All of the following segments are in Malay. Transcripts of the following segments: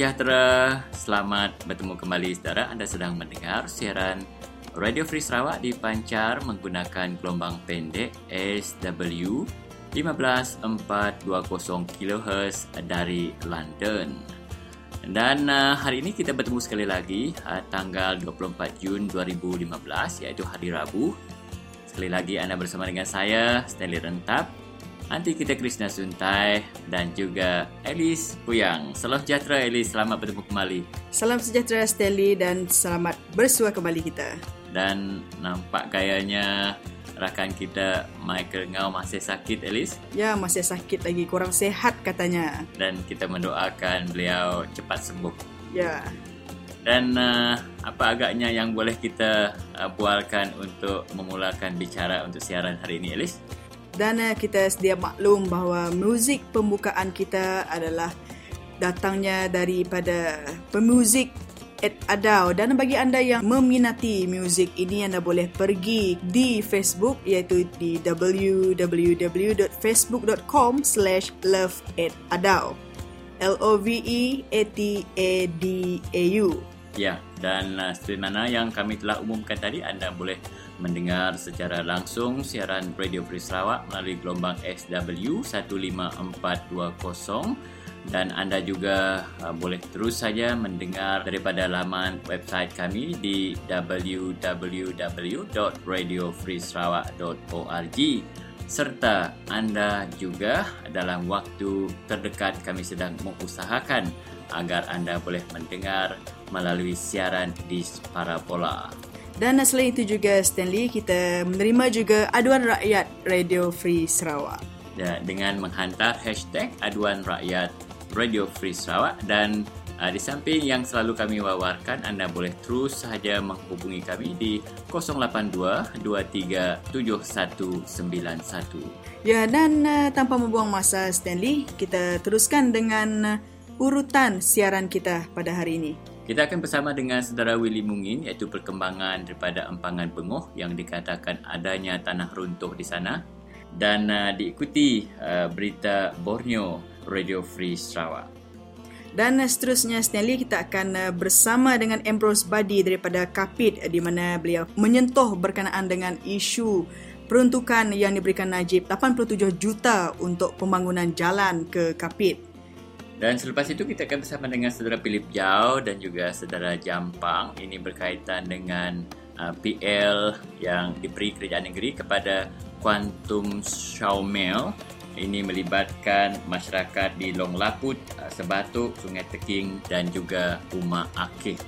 Sejahtera, selamat bertemu kembali saudara. Anda sedang mendengar siaran Radio Free Sarawak dipancar menggunakan gelombang pendek SW 15420 kHz dari London. Dan uh, hari ini kita bertemu sekali lagi uh, tanggal 24 Jun 2015 iaitu hari Rabu. Sekali lagi anda bersama dengan saya Stanley Rentap Nanti kita Krishna Suntai dan juga Alice Puyang. Salam sejahtera Alice, selamat bertemu kembali. Salam sejahtera Stanley dan selamat bersua kembali kita. Dan nampak gayanya rakan kita Michael Ngau masih sakit Alice. Ya, masih sakit lagi, kurang sehat katanya. Dan kita mendoakan beliau cepat sembuh. Ya. Dan uh, apa agaknya yang boleh kita uh, bualkan untuk memulakan bicara untuk siaran hari ini Alice? Dan uh, kita sedia maklum bahawa muzik pembukaan kita adalah datangnya daripada pemuzik Ed Adao. Dan bagi anda yang meminati muzik ini anda boleh pergi di Facebook iaitu di www.facebook.com slash loveedadao L-O-V-E-A-T-A-D-A-U Ya, dan uh, seperti mana yang kami telah umumkan tadi anda boleh mendengar secara langsung siaran Radio Free Sarawak melalui gelombang SW 15420 dan anda juga uh, boleh terus saja mendengar daripada laman website kami di www.radiofreesarawak.org serta anda juga dalam waktu terdekat kami sedang mengusahakan agar anda boleh mendengar melalui siaran di parabola. Dan selain itu juga Stanley, kita menerima juga aduan rakyat Radio Free Sarawak. Ya, dengan menghantar hashtag aduan rakyat Radio Free Sarawak dan uh, di samping yang selalu kami wawarkan, anda boleh terus sahaja menghubungi kami di 082-237191. Ya, dan uh, tanpa membuang masa Stanley, kita teruskan dengan uh, urutan siaran kita pada hari ini. Kita akan bersama dengan saudara Willy Mungin iaitu perkembangan daripada empangan Bengoh yang dikatakan adanya tanah runtuh di sana dan uh, diikuti uh, berita Borneo Radio Free Sarawak. Dan uh, seterusnya Stanley kita akan uh, bersama dengan Ambrose Badi daripada Kapit di mana beliau menyentuh berkenaan dengan isu peruntukan yang diberikan Najib 87 juta untuk pembangunan jalan ke Kapit. Dan selepas itu kita akan bersama dengan saudara Philip Jau dan juga saudara Jampang. Ini berkaitan dengan uh, PL yang diberi kerajaan negeri kepada Quantum Xiaomel. Ini melibatkan masyarakat di Long Laput, uh, Sebatuk, Sungai Teking dan juga Umar Akik.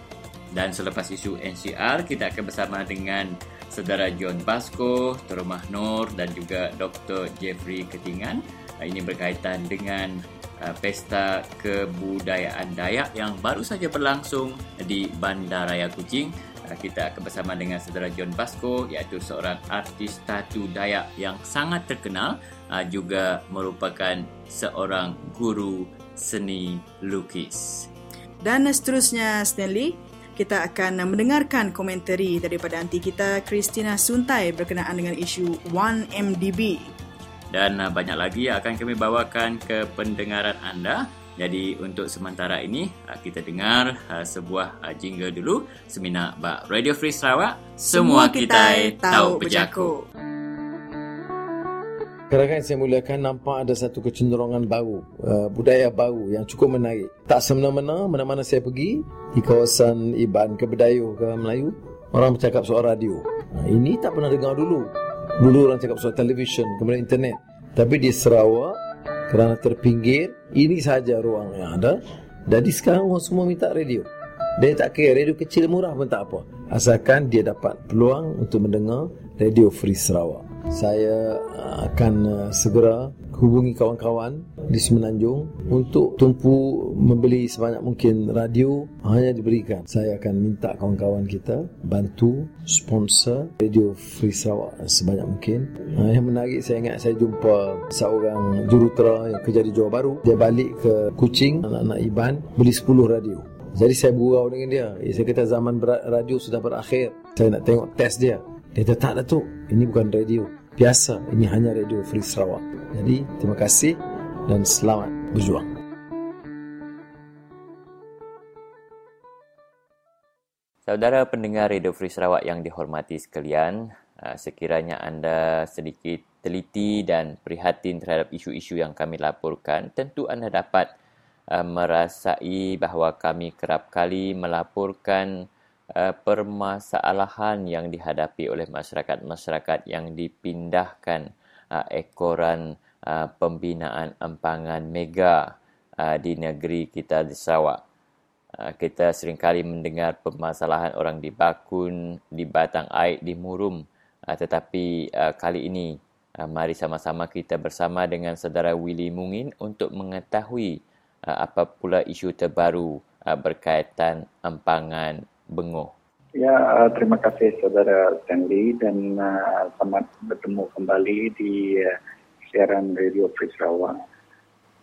Dan selepas isu NCR, kita akan bersama dengan saudara John Basco, Terumah Nur dan juga Dr. Jeffrey Ketingan. Uh, ini berkaitan dengan Uh, pesta kebudayaan Dayak yang baru saja berlangsung di Bandaraya Kuching. Uh, kita akan bersama dengan saudara John Basco iaitu seorang artis tatu Dayak yang sangat terkenal uh, juga merupakan seorang guru seni lukis. Dan seterusnya Stanley, kita akan mendengarkan komentari daripada anti kita Christina Suntai berkenaan dengan isu 1MDB dan uh, banyak lagi yang akan kami bawakan ke pendengaran anda. Jadi untuk sementara ini uh, kita dengar uh, sebuah jingle dulu seminar Bak Radio Free Sarawak. Semua, kita tahu pejaku. Kadang-kadang saya mulakan nampak ada satu kecenderungan baru, budaya baru yang cukup menarik. Tak semena-mena, mana-mana saya pergi, di kawasan Iban ke Bedayu ke Melayu, orang bercakap soal radio. Ini tak pernah dengar dulu. Dulu orang cakap soal televisyen, kemudian internet. Tapi di Sarawak, kerana terpinggir, ini saja ruang yang ada. Jadi sekarang orang semua minta radio. Dia tak kira radio kecil murah pun tak apa. Asalkan dia dapat peluang untuk mendengar Radio Free Sarawak. Saya uh, akan uh, segera hubungi kawan-kawan di Semenanjung untuk tumpu membeli sebanyak mungkin radio hanya diberikan. Saya akan minta kawan-kawan kita bantu sponsor Radio Free Sarawak sebanyak mungkin. Uh, yang menarik saya ingat saya jumpa seorang jurutera yang kerja di Johor Baru. Dia balik ke Kuching, anak-anak Iban, beli 10 radio. Jadi saya gurau dengan dia. Saya kata zaman radio sudah berakhir. Saya nak tengok test dia. Dia kata tak Datuk Ini bukan radio. Biasa Ini hanya radio Free Sarawak. Jadi terima kasih Dan selamat berjuang. Saudara pendengar Radio Free Sarawak yang dihormati sekalian, uh, sekiranya anda sedikit teliti dan prihatin terhadap isu-isu yang kami laporkan, tentu anda dapat uh, merasai bahawa kami kerap kali melaporkan uh, permasalahan yang dihadapi oleh masyarakat-masyarakat yang dipindahkan ekoran pembinaan empangan mega di negeri kita di Sarawak. Ah, kita seringkali mendengar permasalahan orang di Bakun, di Batang Air, di Murum. Ah, tetapi ah, kali ini, mari sama-sama kita bersama dengan saudara Willy Mungin untuk mengetahui apa pula isu terbaru berkaitan empangan bengoh. Ya, terima kasih saudara Stanley dan selamat bertemu kembali di siaran Radio Free Sarawak.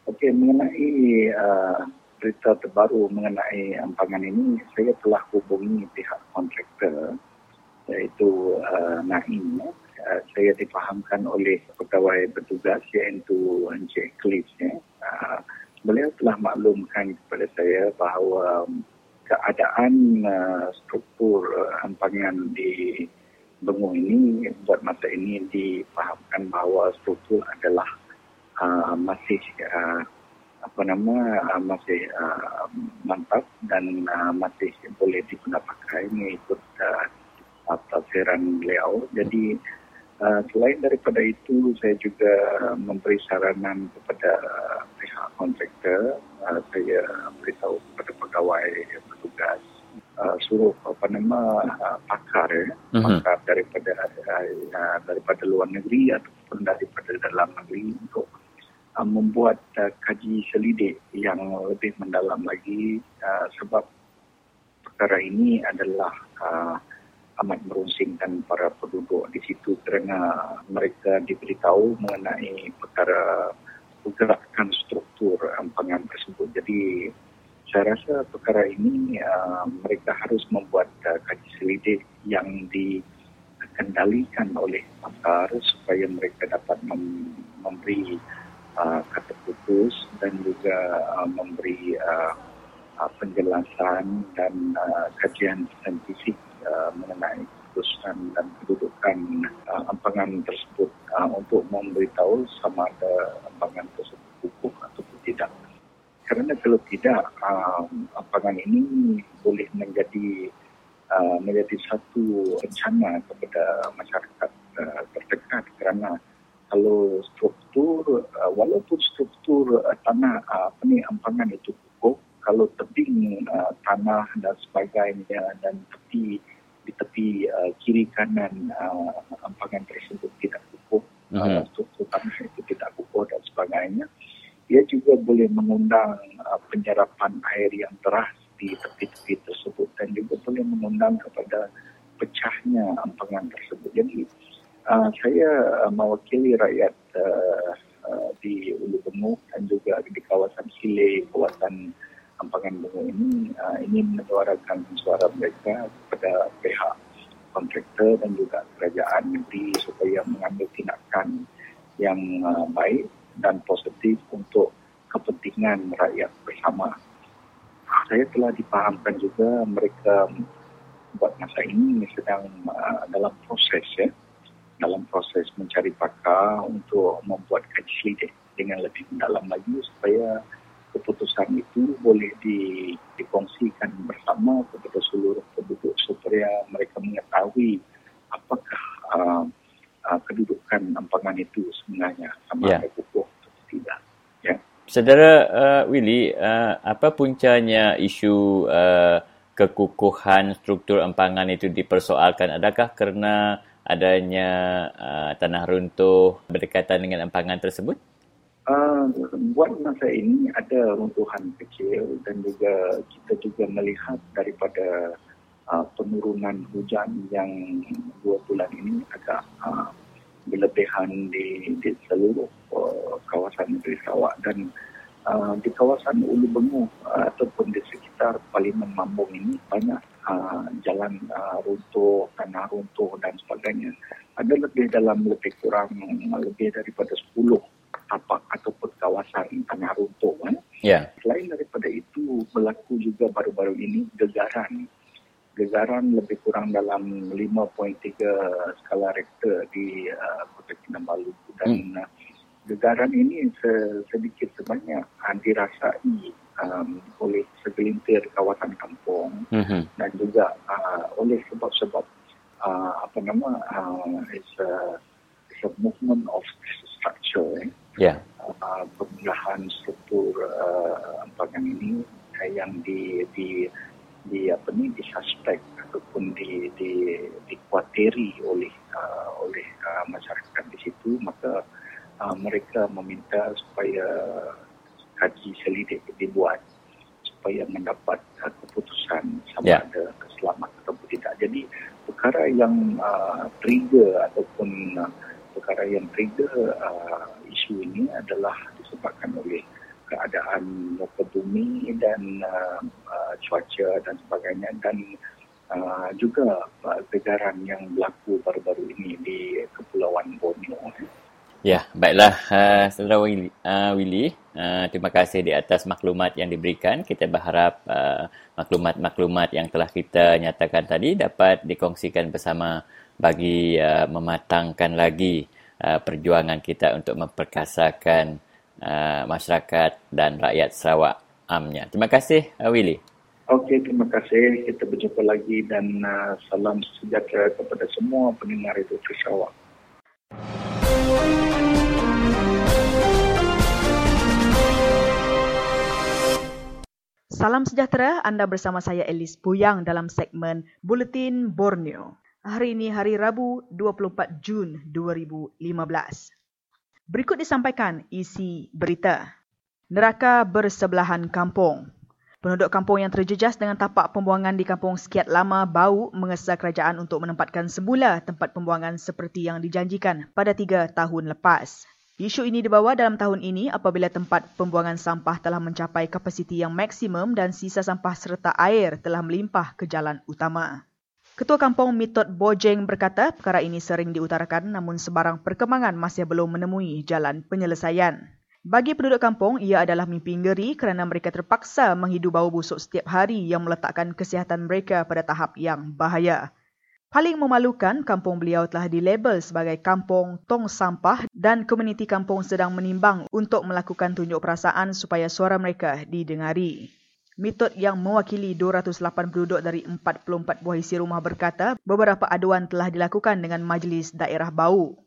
Okey, mengenai uh, berita terbaru mengenai ampangan ini, saya telah hubungi pihak kontraktor iaitu uh, Naim. Uh, saya difahamkan oleh pegawai bertugas iaitu Encik Cliff. Ya. Uh, beliau telah maklumkan kepada saya bahawa keadaan uh, struktur uh, ampangan di Bengu ini buat masa ini difahamkan bahawa struktur adalah uh, masih uh, apa nama uh, masih uh, mantap dan uh, masih boleh digunakan mengikut uh, tafsiran beliau. Jadi uh, selain daripada itu saya juga memberi saranan kepada pihak kontraktor. Uh, saya beritahu kepada pegawai bertugas uh, suruh apa nama uh, pakar ya, uh-huh. pakar daripada uh, daripada luar negeri ataupun daripada dalam negeri untuk uh, membuat uh, kaji selidik yang lebih mendalam lagi uh, sebab perkara ini adalah uh, amat merungsingkan para penduduk di situ kerana mereka diberitahu mengenai perkara pergerakan struktur empangan tersebut. Jadi saya rasa perkara ini uh, mereka harus membuat uh, kaji selidik yang dikendalikan oleh pakar supaya mereka dapat mem- memberi uh, kata putus dan juga uh, memberi uh, penjelasan dan uh, kajian saintifik uh, mengenai keputusan dan kedudukan uh, empangan tersebut uh, untuk memberitahu sama ada empangan tersebut kukuh ataupun tidak. Kerana kalau tidak, uh, empangan ini boleh menjadi uh, menjadi satu rencana kepada masyarakat uh, terdekat kerana kalau struktur uh, walaupun struktur uh, tanah uh, apa ni empangan itu kukuh kalau tebing uh, tanah dan sebagainya dan tepi di tepi uh, kiri kanan uh, empangan tersebut tidak kukuh uh-huh. uh, struktur tanah itu tidak kukuh dan sebagainya ia juga boleh mengundang uh, penyerapan air yang deras di tepi-tepi tersebut. Dan juga boleh mengundang kepada pecahnya empangan tersebut. Jadi Uh, saya uh, mewakili rakyat uh, uh, di Ulu Bengu dan juga di kawasan Sile, kawasan Ampangan Bengu ini uh, ingin menyuarakan suara mereka kepada pihak kontraktor dan kepentingan rakyat bersama. Saya telah dipahamkan juga mereka buat masa ini sedang uh, dalam proses ya dalam proses mencari pakar untuk membuat kaji dengan lebih mendalam lagi supaya keputusan itu boleh di, dikongsikan bersama kepada seluruh penduduk supaya mereka mengetahui apakah uh, uh, kedudukan empangan itu sebenarnya sama yeah. ada Saudara uh, Willy, uh, apa puncanya isu uh, kekukuhan struktur empangan itu dipersoalkan? Adakah kerana adanya uh, tanah runtuh berdekatan dengan empangan tersebut? Uh, buat masa ini ada runtuhan kecil dan juga kita juga melihat daripada uh, penurunan hujan yang dua bulan ini agak uh, berlebihan di, di seluruh uh, kawasan negeri Sarawak dan uh, di kawasan Ulu Bengu uh, ataupun di sekitar Parlimen Mambung ini banyak uh, jalan uh, runtuh, tanah runtuh dan sebagainya. Ada lebih dalam lebih kurang lebih daripada 10 tapak ataupun kawasan tanah runtuh. Kan? Yeah. Selain daripada itu, berlaku juga baru-baru ini gegaran. Gegaran lebih kurang dalam 5.3 skala Richter di uh, Kota Kinabalu dan hmm. uh, gegaran ini sedikit sebanyak uh, dirasai um, oleh segelintir kawasan kampung mm-hmm. dan juga uh, oleh sebab-sebab uh, apa nama uh, is a, is a movement of structure eh? yeah. uh, pemulahan struktur uh, empangan ini uh, yang di di di apa ni disuspek ataupun di di dikuatiri oleh uh, oleh uh, masyarakat di situ maka uh, mereka meminta supaya kaji selidik dibuat supaya mendapat uh, keputusan sama yeah. ada keselamatan atau tidak. Jadi perkara yang uh, trigger ataupun uh, perkara yang trigger uh, isu ini adalah disebabkan oleh keadaan muka bumi dan uh, uh, cuaca dan sebagainya dan uh, juga uh, gegaran yang berlaku baru-baru ini di Kepulauan Borneo. Ya, baiklah uh, Saudara Willy. Uh, Willy. Uh, terima kasih di atas maklumat yang diberikan. Kita berharap uh, maklumat-maklumat yang telah kita nyatakan tadi dapat dikongsikan bersama bagi uh, mematangkan lagi uh, perjuangan kita untuk memperkasakan uh, masyarakat dan rakyat Sarawak amnya. Terima kasih uh, Willy. Okey, terima kasih. Kita berjumpa lagi dan uh, salam sejahtera kepada semua pendengar itu Sarawak. Salam sejahtera, anda bersama saya Elis Puyang dalam segmen Buletin Borneo. Hari ini hari Rabu 24 Jun 2015. Berikut disampaikan isi berita. Neraka bersebelahan kampung. Penduduk kampung yang terjejas dengan tapak pembuangan di kampung sekiat lama bau mengesah kerajaan untuk menempatkan semula tempat pembuangan seperti yang dijanjikan pada tiga tahun lepas. Isu ini dibawa dalam tahun ini apabila tempat pembuangan sampah telah mencapai kapasiti yang maksimum dan sisa sampah serta air telah melimpah ke jalan utama. Ketua Kampung Mitot Bojeng berkata perkara ini sering diutarakan namun sebarang perkembangan masih belum menemui jalan penyelesaian. Bagi penduduk kampung, ia adalah mimpi ngeri kerana mereka terpaksa menghidu bau busuk setiap hari yang meletakkan kesihatan mereka pada tahap yang bahaya. Paling memalukan, kampung beliau telah dilabel sebagai kampung tong sampah dan komuniti kampung sedang menimbang untuk melakukan tunjuk perasaan supaya suara mereka didengari. Mitod yang mewakili 208 penduduk dari 44 buah isi rumah berkata beberapa aduan telah dilakukan dengan Majlis Daerah Bau.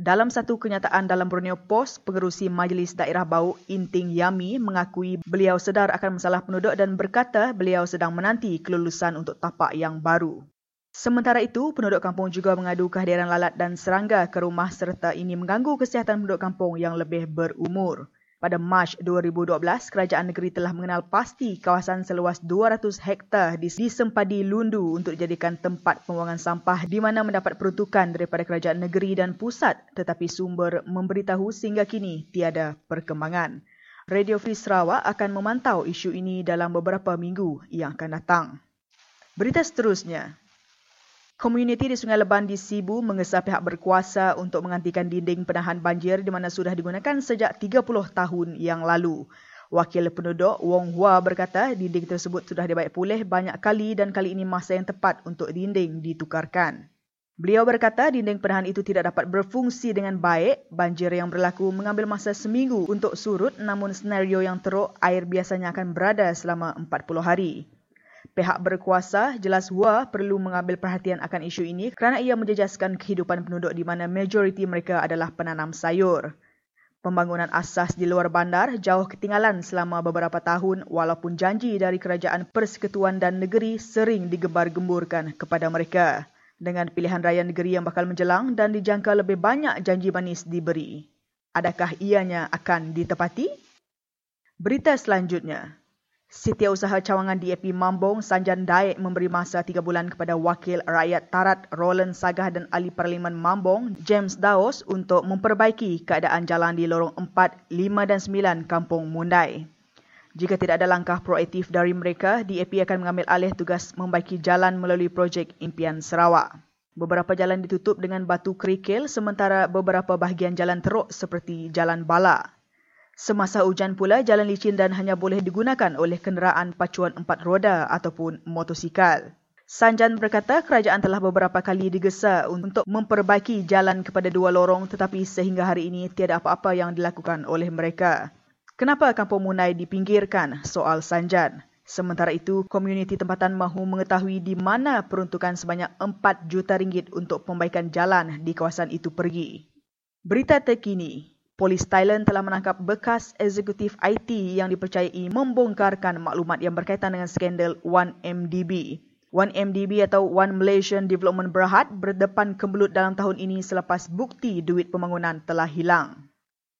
Dalam satu kenyataan dalam Borneo Post, pengerusi Majlis Daerah Bau Inting Yami mengakui beliau sedar akan masalah penduduk dan berkata beliau sedang menanti kelulusan untuk tapak yang baru. Sementara itu, penduduk kampung juga mengadu kehadiran lalat dan serangga ke rumah serta ini mengganggu kesihatan penduduk kampung yang lebih berumur. Pada Mac 2012, kerajaan negeri telah mengenal pasti kawasan seluas 200 hektar di Sempadi Lundu untuk dijadikan tempat pembuangan sampah di mana mendapat peruntukan daripada kerajaan negeri dan pusat tetapi sumber memberitahu sehingga kini tiada perkembangan. Radio Free Sarawak akan memantau isu ini dalam beberapa minggu yang akan datang. Berita seterusnya, Komuniti di Sungai Leban di Sibu mengesah pihak berkuasa untuk menghentikan dinding penahan banjir di mana sudah digunakan sejak 30 tahun yang lalu. Wakil penduduk Wong Hua berkata dinding tersebut sudah dibaik pulih banyak kali dan kali ini masa yang tepat untuk dinding ditukarkan. Beliau berkata dinding penahan itu tidak dapat berfungsi dengan baik. Banjir yang berlaku mengambil masa seminggu untuk surut namun senario yang teruk air biasanya akan berada selama 40 hari. Pihak berkuasa jelas Hua perlu mengambil perhatian akan isu ini kerana ia menjejaskan kehidupan penduduk di mana majoriti mereka adalah penanam sayur. Pembangunan asas di luar bandar jauh ketinggalan selama beberapa tahun walaupun janji dari kerajaan persekutuan dan negeri sering digembar-gemburkan kepada mereka. Dengan pilihan raya negeri yang bakal menjelang dan dijangka lebih banyak janji manis diberi. Adakah ianya akan ditepati? Berita selanjutnya. Setiausaha Cawangan DAP Mambong Sanjan Daik memberi masa tiga bulan kepada Wakil Rakyat Tarat Roland Sagah dan Ahli Parlimen Mambong James Daos untuk memperbaiki keadaan jalan di lorong 4, 5 dan 9 Kampung Mundai. Jika tidak ada langkah proaktif dari mereka, DAP akan mengambil alih tugas membaiki jalan melalui projek Impian Sarawak. Beberapa jalan ditutup dengan batu kerikil sementara beberapa bahagian jalan teruk seperti Jalan Bala. Semasa hujan pula, jalan licin dan hanya boleh digunakan oleh kenderaan pacuan empat roda ataupun motosikal. Sanjan berkata kerajaan telah beberapa kali digesa untuk memperbaiki jalan kepada dua lorong tetapi sehingga hari ini tiada apa-apa yang dilakukan oleh mereka. Kenapa kampung Munai dipinggirkan? Soal Sanjan. Sementara itu, komuniti tempatan mahu mengetahui di mana peruntukan sebanyak 4 juta ringgit untuk pembaikan jalan di kawasan itu pergi. Berita terkini, Polis Thailand telah menangkap bekas eksekutif IT yang dipercayai membongkarkan maklumat yang berkaitan dengan skandal 1MDB. 1MDB atau One Malaysian Development Berhad berdepan kemelut dalam tahun ini selepas bukti duit pembangunan telah hilang.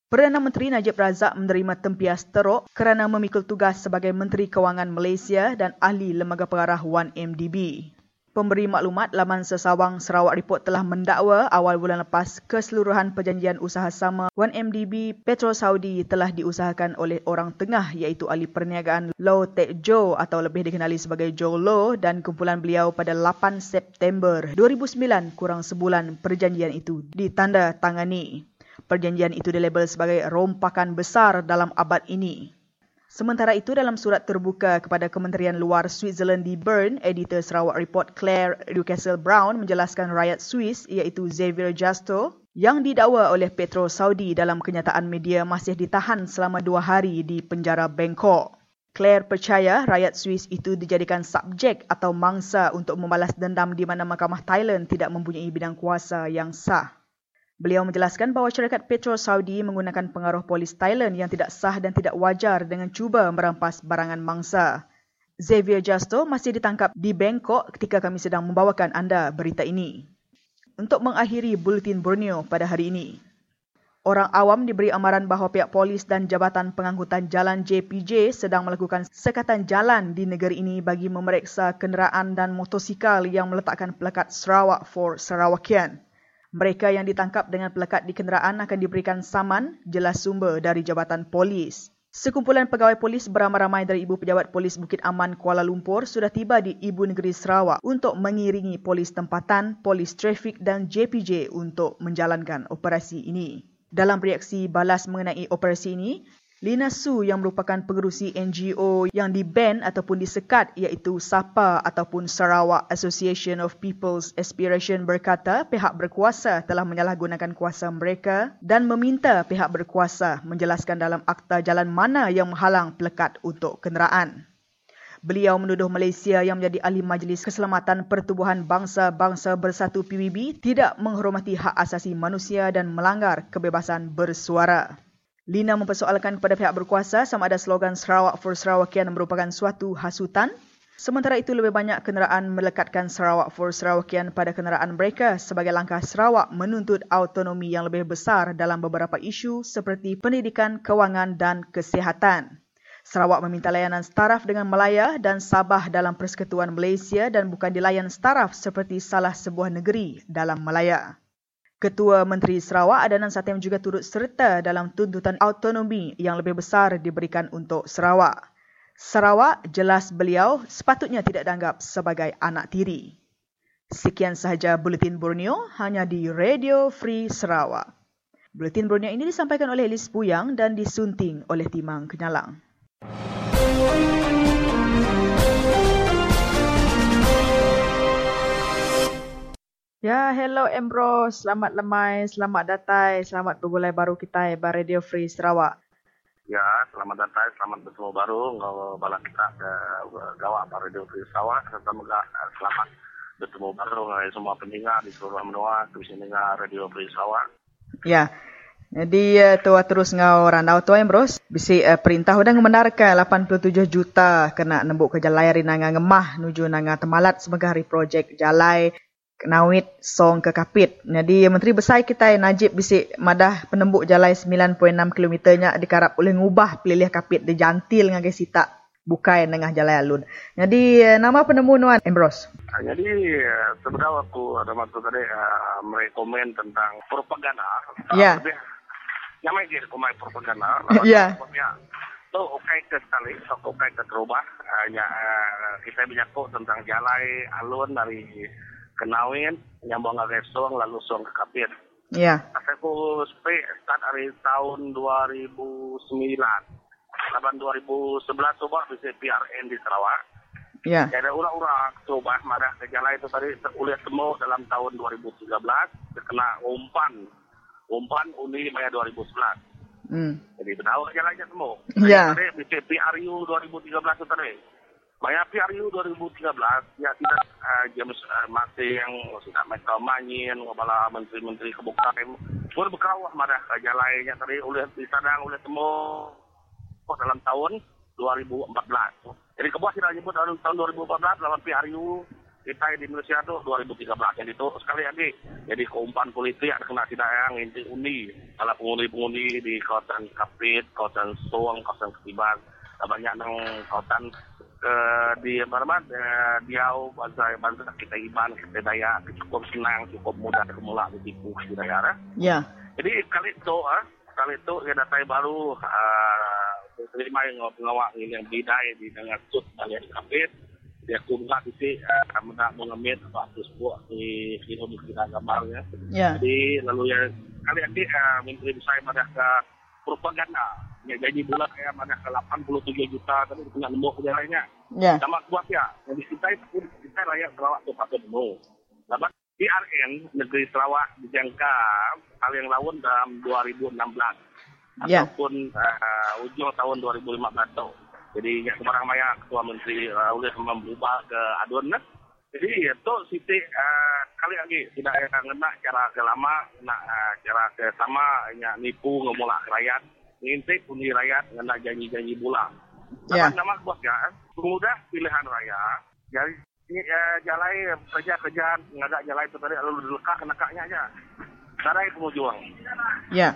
Perdana Menteri Najib Razak menerima tempias teruk kerana memikul tugas sebagai Menteri Kewangan Malaysia dan ahli lembaga pengarah 1MDB. Pemberi maklumat laman Sesawang Sarawak Report telah mendakwa awal bulan lepas keseluruhan perjanjian usaha sama 1MDB Petro Saudi telah diusahakan oleh orang tengah iaitu ahli perniagaan Low Tek Jo atau lebih dikenali sebagai Joe Low dan kumpulan beliau pada 8 September 2009 kurang sebulan perjanjian itu ditanda tangani. Perjanjian itu dilabel sebagai rompakan besar dalam abad ini. Sementara itu dalam surat terbuka kepada Kementerian Luar Switzerland di Bern, editor Sarawak Report Claire Newcastle Brown menjelaskan rakyat Swiss iaitu Xavier Justo yang didakwa oleh Petro Saudi dalam kenyataan media masih ditahan selama dua hari di penjara Bangkok. Claire percaya rakyat Swiss itu dijadikan subjek atau mangsa untuk membalas dendam di mana Mahkamah Thailand tidak mempunyai bidang kuasa yang sah. Beliau menjelaskan bahawa syarikat petrol Saudi menggunakan pengaruh polis Thailand yang tidak sah dan tidak wajar dengan cuba merampas barangan mangsa. Xavier Justo masih ditangkap di Bangkok ketika kami sedang membawakan anda berita ini. Untuk mengakhiri Bulletin Borneo pada hari ini, orang awam diberi amaran bahawa pihak polis dan Jabatan Pengangkutan Jalan JPJ sedang melakukan sekatan jalan di negeri ini bagi memeriksa kenderaan dan motosikal yang meletakkan pelekat Sarawak for Sarawakian. Mereka yang ditangkap dengan pelekat di kenderaan akan diberikan saman jelas sumber dari Jabatan Polis. Sekumpulan pegawai polis beramai-ramai dari Ibu Pejabat Polis Bukit Aman Kuala Lumpur sudah tiba di Ibu Negeri Sarawak untuk mengiringi polis tempatan, polis trafik dan JPJ untuk menjalankan operasi ini. Dalam reaksi balas mengenai operasi ini, Lina Su yang merupakan pengerusi NGO yang di-ban ataupun disekat iaitu SAPA ataupun Sarawak Association of People's Aspiration berkata pihak berkuasa telah menyalahgunakan kuasa mereka dan meminta pihak berkuasa menjelaskan dalam akta jalan mana yang menghalang pelekat untuk kenderaan. Beliau menuduh Malaysia yang menjadi ahli Majlis Keselamatan Pertubuhan Bangsa-Bangsa Bersatu PBB tidak menghormati hak asasi manusia dan melanggar kebebasan bersuara. Lina mempersoalkan kepada pihak berkuasa sama ada slogan Sarawak for Sarawakian merupakan suatu hasutan. Sementara itu lebih banyak kenderaan melekatkan Sarawak for Sarawakian pada kenderaan mereka sebagai langkah Sarawak menuntut autonomi yang lebih besar dalam beberapa isu seperti pendidikan, kewangan dan kesihatan. Sarawak meminta layanan staraf dengan Malaya dan Sabah dalam Persekutuan Malaysia dan bukan dilayan staraf seperti salah sebuah negeri dalam Malaya. Ketua Menteri Sarawak Adanan Satem juga turut serta dalam tuntutan autonomi yang lebih besar diberikan untuk Sarawak. Sarawak jelas beliau sepatutnya tidak dianggap sebagai anak tiri. Sekian sahaja Buletin Borneo hanya di Radio Free Sarawak. Buletin Borneo ini disampaikan oleh Elis Buyang dan disunting oleh Timang Kenyalang. Ya, hello Ambrose. Selamat lemai, selamat datang, selamat bergulai baru kita di Radio Free Sarawak. Ya, selamat datang, selamat bertemu baru ngau bala kita ke gawak Radio Free Sarawak. Semoga selamat bertemu baru dengan semua pendengar di seluruh menua bisa dengar Radio Free Sarawak. Ya. Jadi uh, tua terus ngau randau tua Ambrose. Bisi uh, perintah udah membenarkan 87 juta kena nembuk ke jalai ri nanga ngemah nuju nanga temalat sebagai hari projek jalai nawit song ke kapit. Jadi Menteri Besar kita Najib bisik madah penembuk jalan 9.6 km nya dikarap oleh ngubah pilih kapit di jantil dengan sitak bukai tengah jalan alun. Jadi nama penemu nuan Ambrose. Ah, jadi eh, sebenarnya waktu ada waktu tadi uh, merekomen tentang propaganda. Ya. Yeah. Yang mai dia rekomen propaganda. Ya. So, okay ke sekali, so, okay ke terubah. Uh, ya, uh, kita bicara tentang jalan alun dari kenawin nyambung ke resong lalu song ke kapir. Iya. Yeah. Saya ku start dari tahun 2009. Laban 2011 coba bisa PRN di Sarawak. Ya. Ya, ada ura-ura coba marah gejala itu tadi oleh temu dalam tahun 2013 terkena umpan umpan Uni Maya 2011. Hmm. Jadi benar gejalanya temu. Ya. Tadi PRU 2013 itu tadi. Maya PRU 2013 ya tidak uh, James uh, masih yang sudah Michael Manyin, kepala menteri-menteri kebukaan pun berkawah marah gejalanya tadi oleh disadang oleh temu dalam tahun 2014. Jadi kebuah kita nyebut tahun, tahun 2014 dalam PRU kita di Indonesia itu 2013. Jadi itu sekali lagi jadi keumpan politik ada kena tidak yang inti uni. Kalau pengundi-pengundi di kawasan Kapit, kawasan Suang, kawasan Ketiban, banyak nang kawasan ke di apa nama eh, diau bangsa bangsa kita iban kita daya cukup senang cukup mudah kemula ditipu di daerah. Ya. Jadi kali itu ah kali itu ya data baru ah, terima yang pengawal ini yang bidai di dengan sud bagian kapit dia kumka di sini uh, nak mengemit atau atus buah di di kita gambarnya. Ya. Jadi lalu ya kali ini uh, menteri pada ke propaganda ya gaji bulan pada ke 87 juta tapi punya nembok lainnya Ya. sama kuat ya. Yang dicintai pun kita rakyat Sarawak tu patut dulu. Dapat PRN negeri Sarawak dijangka paling lawan dalam 2016 Ya. ataupun uh, ujung tahun 2015 tu. Jadi yang sebarang maya ketua menteri uh, boleh memubah ke adun nah. Jadi itu Siti uh, kali lagi tidak yang ngena cara ke lama, nak uh, cara ke sama nipu ngemulak rakyat, ngintip pundi rakyat ngena janji-janji bulan. Ya. Nama nama bos ya, mudah pilihan raya. Jadi uh, jalai kerja-kerja ngagak jalai itu tadi lalu lekak kenakaknya aja. Sarai pengujuang. Ya.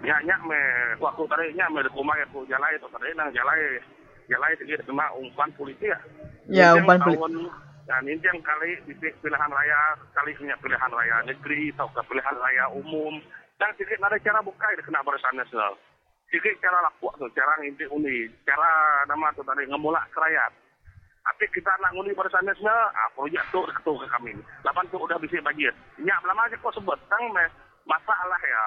Ya nyak me waktu tadi nyak me rumah aku jalai itu tadi nang jalai jalai sedikit cuma umpan politik ya. Ya, umpan politik. Dan ini yang kali pilihan raya, kali punya pilihan raya negeri atau ke pilihan raya umum. Dan sedikit ada cara buka itu kena barisan nasional. Sedikit cara lakuak tu, cara nginti uni, cara nama tu tadi ngemulak ke rakyat. Tapi kita nak ngundi barisan nasional, ah, projek tu ketua ke kami. Lapan tu udah bisa bajet. Nyak lama aja kau sebut, tang masalah ya.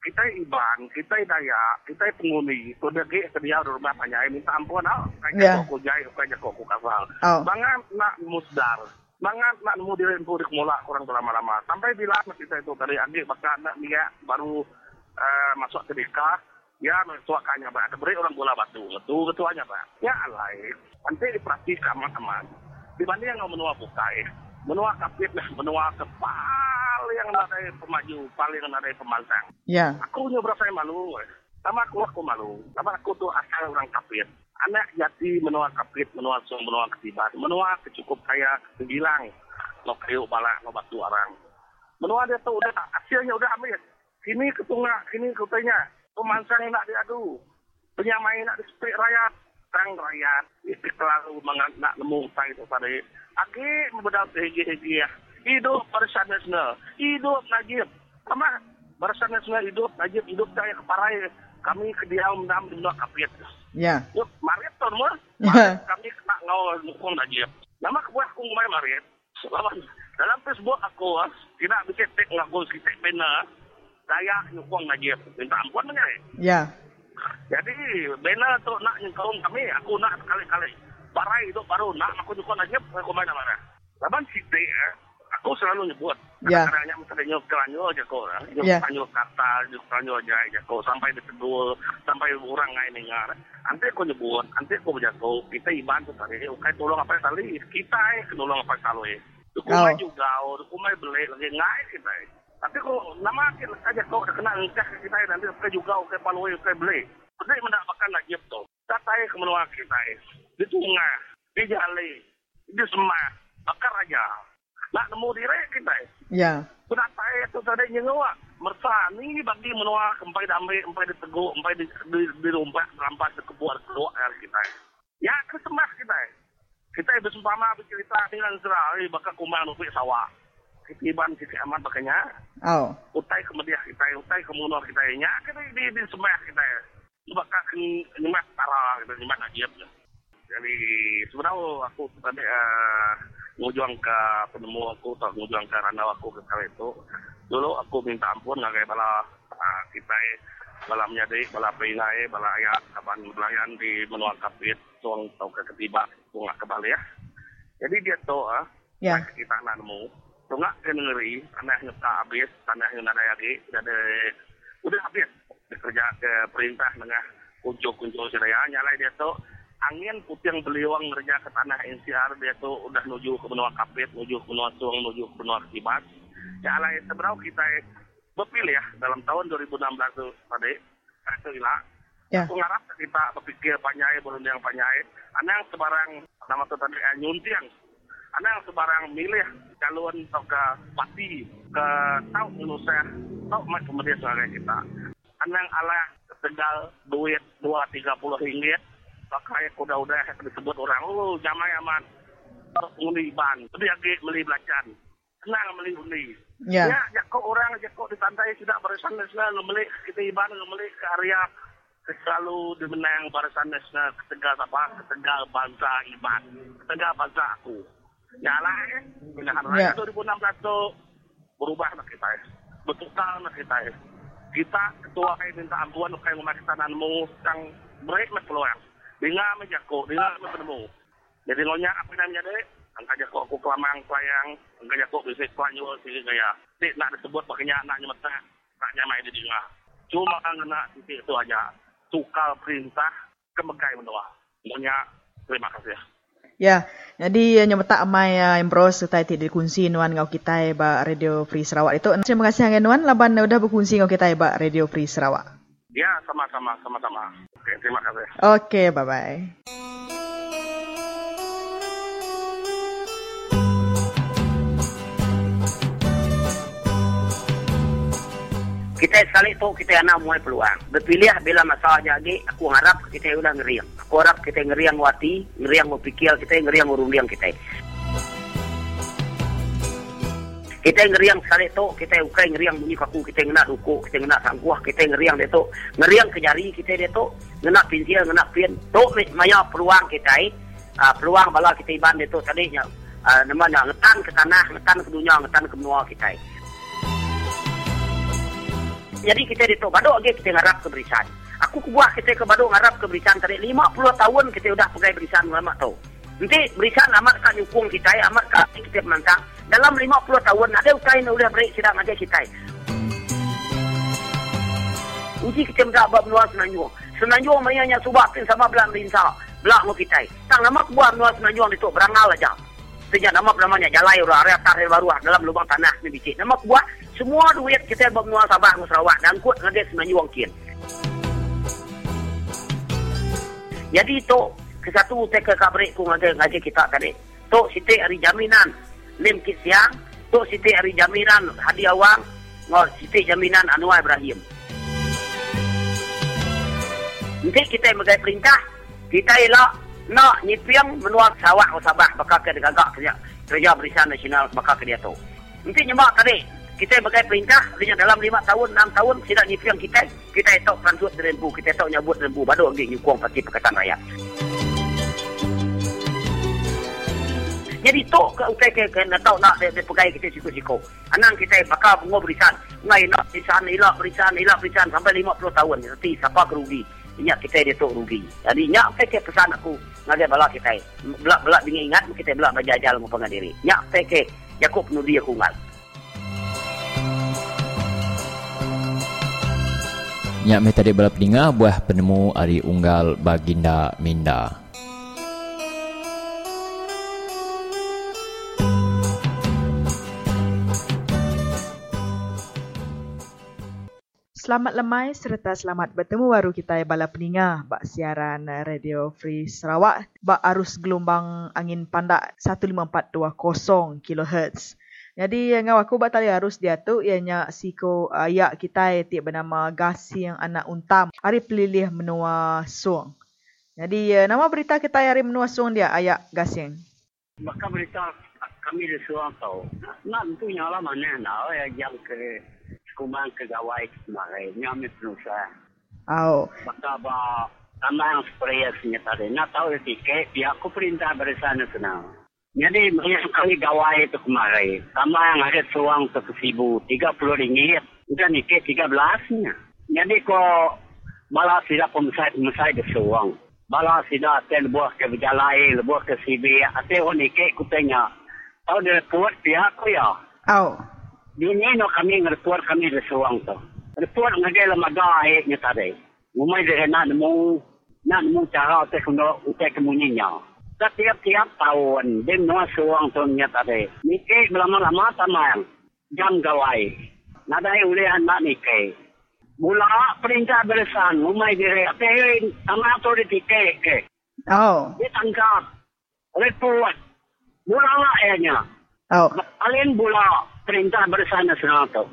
Kita iban, kita daya, kita penghuni. Tu degi sedia rumah panjai minta ampun. Oh, Ya. kaya kau jai, kaya kau kasal. Oh. Bangan nak musdar. Bangan nak nemu diri info di kemula kurang lama-lama. Sampai bila kita itu dari adik bakal nak dia baru uh, masuk ke deka. Ya, suakanya Pak. Ada beri orang bola batu. Itu ketuanya Pak. Ya, alai. Nanti diperhatikan teman-teman. Dibanding yang menua bukai. Menua kapit. Menua kepal yang ada pemaju. Paling ada pemantang. Ya. Aku punya berasa malu. weh. Sama aku aku malu. Sama aku tuh asal orang kapit. Anak jati menua kapit, menua sung, menua ketibat. Menua kecukup kaya kegilang. Lo kayu balak, lo batu orang. Menua dia tuh udah hasilnya udah ambil. Sini ketunggak, sini kutanya. Pemansang nak diadu. Penyamai nak disepik rakyat. Tang rakyat. Itu terlalu mengat nak nemu saya itu tadi. Agi membedal hegi-hegi ya. Hidup barisan nasional. Hidup Najib. Sama barisan nasional hidup Najib hidup saya keparai. Kami kediam dalam luar kapit. Ya. Yuk, marit tuh mah. Ya. Kami kena ngau dukung Najib. Nama kebuah aku ngumai marit. Lawan dalam Facebook aku ah, tidak bisa tek ngaku kita benar. Saya nyukung Najib. Minta ampun menye. Ya. Jadi benar tu nak nyukung kami. Aku nak sekali-kali. Parai itu baru nak aku nyukung Najib. Aku main mana. Lawan kita eh. Aku selalu nyebut. Ya. Kadang-kadang mesti nyuk keranyo aja kok. Nyuk Ya. keranyo kata, nyuk keranyo aja aja kok. Sampai ditegur, sampai orang lain dengar. Nanti aku nyebut, nanti aku berjago. Kita iban tu tadi. Ukai tolong apa tali. Kita eh tolong apa tali. Dukumai Oh. juga, oh, dukumai beli lagi ngai kita. eh. Tapi kok nama kita saja kau dah kena ngecek kita eh. nanti ukai juga, ukai palui, ukai beli. Jadi mendapatkan lagi tu. Katai ke menua kita. Di tungah, di jali, di semah, bakar aja. Nak nemu diri kita. Ya. Kenapa itu tadi nyengawa? Mersa ni bagi menua empai damai, empai diteguk, empai di di, di rumpak, rampas di kebuar keluar kita. Ya kesemah kita. Kita bersempama bercerita dengan serah, eh, bakal kumang nupi sawah. Ketiban kita amat bakanya. Oh. Utai kemudian kita, utai kemudian kita nya kita di di semah kita. Bakal nyemat tara kita nyemat ajiab. Jadi sebenarnya aku tadi uh, ngujuang ke penemu aku atau ngujuang ke ranau aku ke kali itu. Dulu aku minta ampun nggak kayak bala uh, kita bala menjadi bala peingai bala ayat kapan belayan di menua kapit tuang tau ke ketiba tuang ke balik ya. Jadi dia tu ah, Ya. di tanahmu. Tungak ke negeri, tanah yang tak habis, tanah yang ada lagi, ada, udah habis. Bekerja ke perintah dengan kunjung-kunjung seraya, nyalai dia tu, angin puting beliung kerja ke tanah NCR, dia tu udah menuju ke benua kapit, menuju ke benua suang, menuju ke benua kibas. Nyalai seberapa kita berpilih ya, dalam tahun 2016 tu tadi, itu gila. Ya. Aku ngarap kita berpikir panyai, berundang panyai. Anak yang sebarang, nama tu tadi, eh, nyuntiang. Anak sebarang milih calon atau ke parti, ke tahu Indonesia, tahu mak kemudian sebagai kita. Anak ala tegal duit 2-30 ringgit, pakai kuda-kuda yang disebut orang, oh jamai aman, undi ban, dia lagi beli belacan. Senang beli undi. Ya. Ya, ya kok orang aja kok di pantai tidak barisan nasional ngemeli kita iban ngemeli ke area selalu dimenang barisan nasional ketegal apa ketegal bangsa iban ketegal bangsa aku nyala eh. Pilihan Ya. raya 2016 tu berubah nak kita eh bertukar nak kita eh kita ketua kayak minta ampuan kayak memakisananmu yang break nak peluang dengan menjago dengan bertemu jadi ngonya apa namanya deh angka jago aku kelamang kelayang. Angka jago bisa kelanyul sih gaya. Tidak nak disebut pakainya anaknya mata nak nyamai di tengah. Cuma kena titik itu aja. Tukar perintah kemegai mendoa. Ngonya terima kasih Ya, jadi uh, nyamata amai uh, Embros serta ti dikunci nuan ngau kita eh, ba Radio Free Sarawak itu. Terima kasih hangan nuan laban uh, udah berkunci ngau kita eh, ba Radio Free Sarawak. ya sama-sama sama-sama oke terima kasih Okey, bye-bye. Kita sekali tu kita anak mulai peluang. Berpilih bila masalah jadi, aku harap kita udah ngeriang. Aku harap kita ngeriang wati, ngeriang berpikir kita, ngeriang urundiang kita. Kita ngeriang sekali tu, kita ukai ngeriang bunyi kaku, kita ngena duku, kita ngena sangkuah, kita ngeriang dia tu. Ngeriang ke jari kita dia tu, ngena pinsil, ngena pin. Tu maya peluang kita. Uh, peluang bala kita iban dia tu tadi uh, namanya ngetan ke tanah, ngetan ke dunia, ngetan ke benua kita. Jadi kita di tu baduk lagi kita ngarap ke berisan. Aku kubuah kita ke baduk ngarap ke berisan tadi 50 tahun kita udah pegai berisan lama tu. Nanti berisan amat kan nyukung kita, amat kan kita mantang. Dalam 50 tahun ada ukai yang udah beri sidang aja kita. Uji kita minta abad menua senanjung. Senanjung mayanya subatin sama belah rinsa. Belah mu kita. Tang nama kubuah menua senanjung itu berangal aja. Sejak nama namanya jalai orang area tar baru dalam lubang tanah ni bicik. Nama kubuah semua duit kita buat menua Sabah ke Sarawak dan kut ngade senanjung kin. Jadi itu ke satu teka kabrik ku ngade ngaji kita tadi. Tu siti hari jaminan lim kit siang. Tu siti hari jaminan hadi awang. Ngor siti jaminan Anwar Ibrahim. Nanti kita megai perintah. Kita elak nak nyipiang menua sawak ke Sabah. Bakal ke gagak kerja. Kerja berisan nasional bakal ke dia tu. Nanti nyemak tadi. Kita bagai perintah dengan dalam lima tahun, enam tahun tidak nyipiang kita. Kita etok transut rembu. Kita etok nyabut rembu. Baru lagi nyukung parti Pakatan Rakyat. Jadi tok ke utai ke ke nak tahu nak dia, dia pegai kita siku-siku. Anang kita bakal bungo berisan. Ngai nak berisan, ilak berisan, ilak berisan sampai 50 tahun. Nanti siapa kerugi? Ingat kita dia tok rugi. Jadi nyak peke pesan aku ngagai bala kita. Belak belak dingin ingat kita belak bajajal mu pengadiri. Nyak peke Yakub nudi aku ngal. Nyak me tadi balap dengar buah penemu Ari Unggal Baginda Minda. Selamat lemai serta selamat bertemu baru kita bala peninga bak siaran eh, Radio Free Sarawak bak arus gelombang angin pandak 15420 kHz. Jadi ngau aku bak tali arus dia tu ianya siko ayak kita ti bernama Gasing anak untam. Hari pelilih menua suang. Jadi eh, nama berita kita hari menua suang dia ayak Gasing. Maka berita kami di Suang tahu. Nak tentunya lah mana nak yang ke kumang kegawai kemarin. Nyami penusa. Au. Maka ba sama yang sprayer senyata tadi. Nak tahu tiket, pihak aku perintah bersana senang. Jadi banyak kali gawai itu kemarin. Sama yang ada suang ke sibu, tiga puluh ringgit. Udah nikah tiga belasnya. Jadi kok malah tidak pemisah-pemisah di suang. bala sida ate lebuh ke berjalai, lebuh ke sibi, ate orang ke kutanya. Tahu dia report pihak ko ya. Au. Dini no kami ngereport kami di suang to. Report ngagai lamaga eh nya tadi. Umay dia nak nemu nak nemu cara ate kuno ate kemunyinya. Setiap tiap tahun dia no suang to nya tadi. Nike lama-lama tamang jam gawai. Nadai ule anak nike. Mula perintah beresan umay dia ate sama to di tike ke. Au. Dia tangkap. Report. Mula lah. Au. Alin bula perintah bersama senato.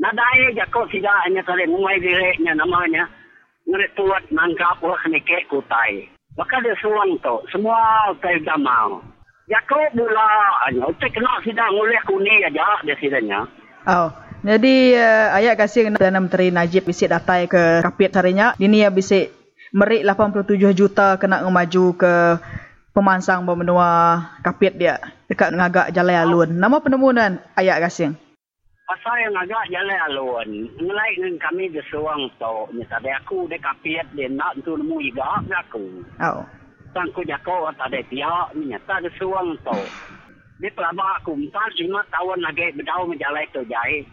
Nadai jako sida hanya kali mumai direknya namanya ngeretuat nangkap wah nike kutai. Maka dia suang tu semua kai damau. Jako bula hanya utek kena sida ngulih kuni aja dia sidanya. Au. Jadi uh, ayat kasih Perdana Menteri Najib bisik datai ke kapit harinya. Ini ya bisik merik 87 juta kena ngemaju ke pemansang bermenua kapit dia dekat ngagak jalan alun. Nama penemuan ayat kasih. Pasal yang agak jalan alun, ngelai dengan kami di suang tu, ni aku de kapiat dia nak tu nemu iga aku. Au. Tangku jako tadi pihak ni nyata di suang tu. Dia pelabak aku empat lima tahun lagi berdau menjalai tu jahit.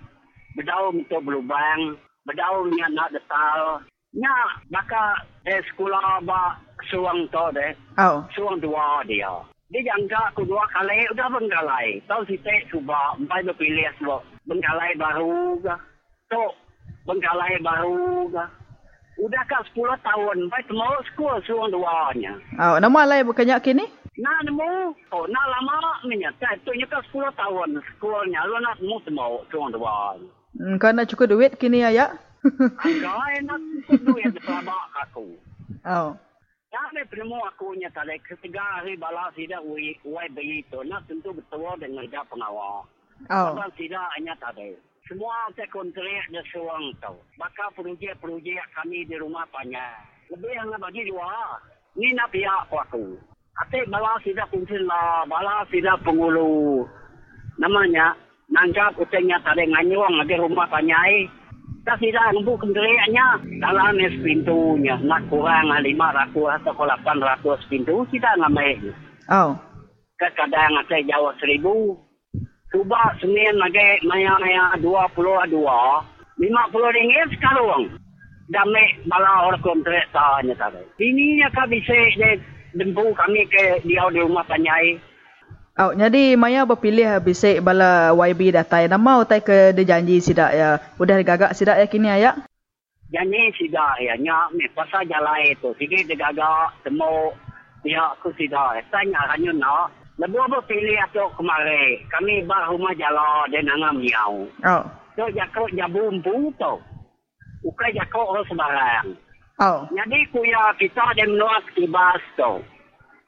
Berdau untuk berlubang, berdau nya nak detal. Nya baka eh sekolah ba suang tu deh. Au. Suang dua dia. Dia jangka aku dua kali udah bengkalai. Tahu si Tek cuba empat berpilih sebab bengkalai baru ke. Tu bengkalai baru ke. Udah kan 10 tahun. Empat semua sekolah suang duanya. Au. Nama lain bukannya kini? Nak nemu. Oh, nak lama ni nyata. Itu kan 10 tahun sekolahnya. Lu nak nemu semua suang duanya. Hmm, kau nak cukup duit kini ayat? Agak enak duit pelabak aku. Au. Kami penemu aku nya tadi ketiga hari bala sida uai uai begitu nak tentu betul dengan dia pengawal. Abang sida hanya tadi. Semua saya kontrak dia suang tau. Maka projek-projek kami di rumah banyak. Lebih yang bagi dua. Ni nak pihak aku. Ate bala sida kunci lah. Bala sida pengulu. Namanya. Nanggap utangnya tadi nganyuang lagi rumah banyak. Tak sida ngembu kendiriannya. Dalam es pintunya. Nak kurang lima ratus atau lapan ratus pintu. Sida ngamai. Au. Kadang saya jawab seribu. Cuba Senin lagi maya-maya dua puluh dua. Lima puluh ringgit sekarang. Dami bala orang kontrak tanya tadi. Ini nya kah bisa dia dempu kami ke dia di rumah tanyai. Oh, jadi Maya berpilih bisik bala YB datai. Nama utai ke dia janji sidak ya. Udah gagak sidak ya kini ayak? Janji sidak ya. Nya, ni pasal jalan itu. Sikit dia gagak temu Ya, aku sidak. Tanya hanya nak. Lebih apa pilih atau kemarin. Kami bar rumah jalan dan nangam miau. Oh. So, jakau jabung pun tu. Ukai jakau orang sebarang. Oh. Jadi, kuya kita dia menuak kibas tu.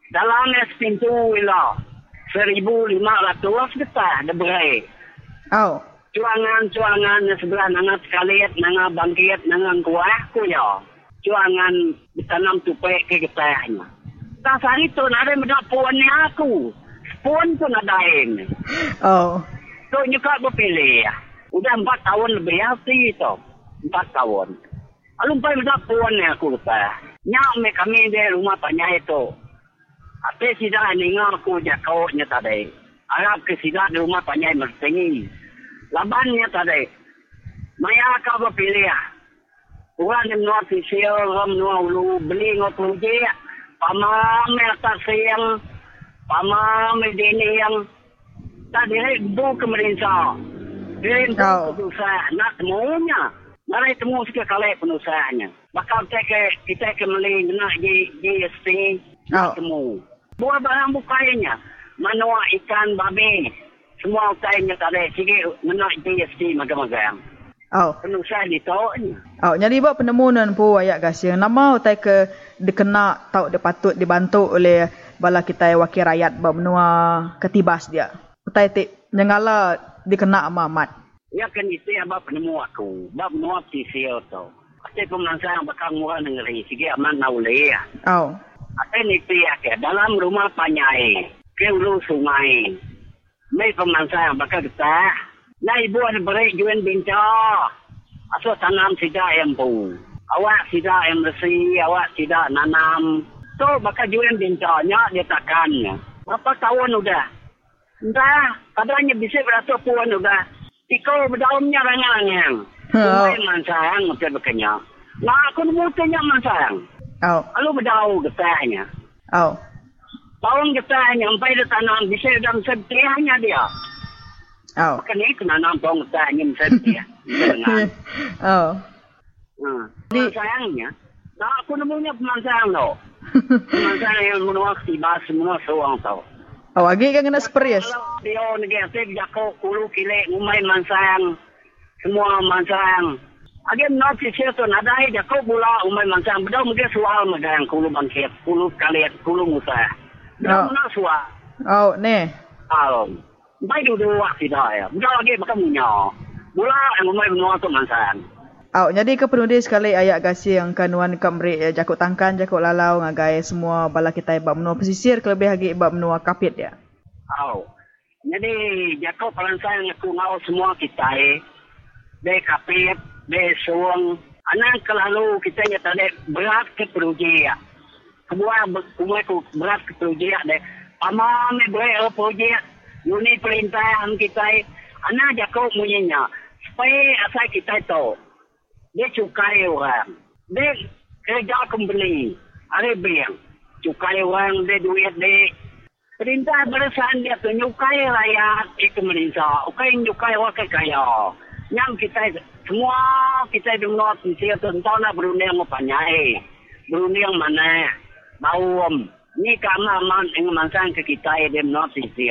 Dalam es pintu ilah seribu lima ratus getah ada berai. Oh. Cuangan cuangan sebelah nangat sekalit nangat bangkit nangat kuah kuyo. Cuangan ditanam tupai ke getahnya. Tak sari tu nari muda puan aku. Puan pun ada ini. Oh. Tu juga berpilih. Udah empat tahun lebih hati tu. itu. Empat tahun. Alumpai muda puan aku getah. Nyak me kami di rumah tanya itu. Ate sida ninga aku jakau nya tadi. Arab ke sida di rumah tanya mertengi. Labannya tadi. Maya ka berpilih. Orang yang menua official, orang menua ulu, beli ngotu je. Pamam atas yang, pamam dini yang. Tadi bu kemerintah. Dia Oh. itu penusaha. Nak temunya. Mari temu sikit kali penusahanya. Bakal kita ke, kita ke beli nak JST. Oh. Nak temu. Buat barang bukanya. Manua ikan babi. Semua ukainya tadi. Sikit menak JST magang-magang. Oh. Penusah ditolaknya. Oh, jadi buat penemuan pun ayat gasing. Nama utai ke dikena tau dia patut dibantu oleh bala kita wakil rakyat bermenua ketibas dia. Utai tik nyengala dikena amat. Ya kan itu yang bapa penemu aku. Bapa menua official tu. Ate pemenang bakal murah negeri. Sikit aman naule ya. Oh. Ate ni pihak ya. Dalam rumah panyai. Ke ulu sungai. May pemenang bakal kita. Na ibu ada berik juan binca. Asal tanam sida yang pu. Awak sida yang bersih. Awak sida nanam. So, bakal jualan bintanya, dia takkannya. Berapa tahun udah? Entah, katanya bisa beratus puan udah. Ikaw berdaunnya rangang-rangang. Ha. Kumay man sayang, mesti berkenya. Nah, aku nemu tanya man sayang. Au. Lalu berdau getahnya. Au. Bawang getahnya, sampai dia tanam, bisa dalam setiahnya dia. Au. Kan itu nanam bawang getahnya, dia. Bisa dengar. Au. Ha. Di- sayangnya, nah aku nemunya peman sayang tau. Peman sayang yang menuak tiba semua seorang tau. Au, agi kan kena sperias. Kalau dia jako kulu kile ngumay man sayang. Semua man Agi not si siya nada ay jako bula umay man sayang. Bedaw mga suwal magayang kulu bangkit. Kulu kalit, kulu musa. Oh. Bedaw mo na suwa. Au, ne. Alon. Bay dudua si daya. Bedaw lagi baka munyo. Bula ang umay mga to man sayang. Au, jadi ke penulis sekali ayat gasih yang kanuan kamri eh, jakuk tangkan, jakuk lalau ngagai semua bala kita bab menua pesisir kelebih lagi bab menua kapit ya. Aw. Jadi, jako palang sayang aku ngau semua kita eh. Be kapit, be suang. Anak kelalu kita nyata de berat ke peruji ya. Kebuah kumai ku berat ke peruji ya de. Pama me boleh el peruji ya. Yuni perintahan kita. Anak jako munyinya. Supaya asal kita itu. Dia cukai orang. Dia kerja kembali. Ada biang. Cukai orang, dia duit dia. Perintah barisan dia tu nyukai rakyat itu merintah. Ukai nyukai wakil kaya. Yang kita semua kita dengar sisi tentang nak berunding apa nyai. Berunding mana? Bawam. Ni kama man ing mansan ke kita dia not sisi.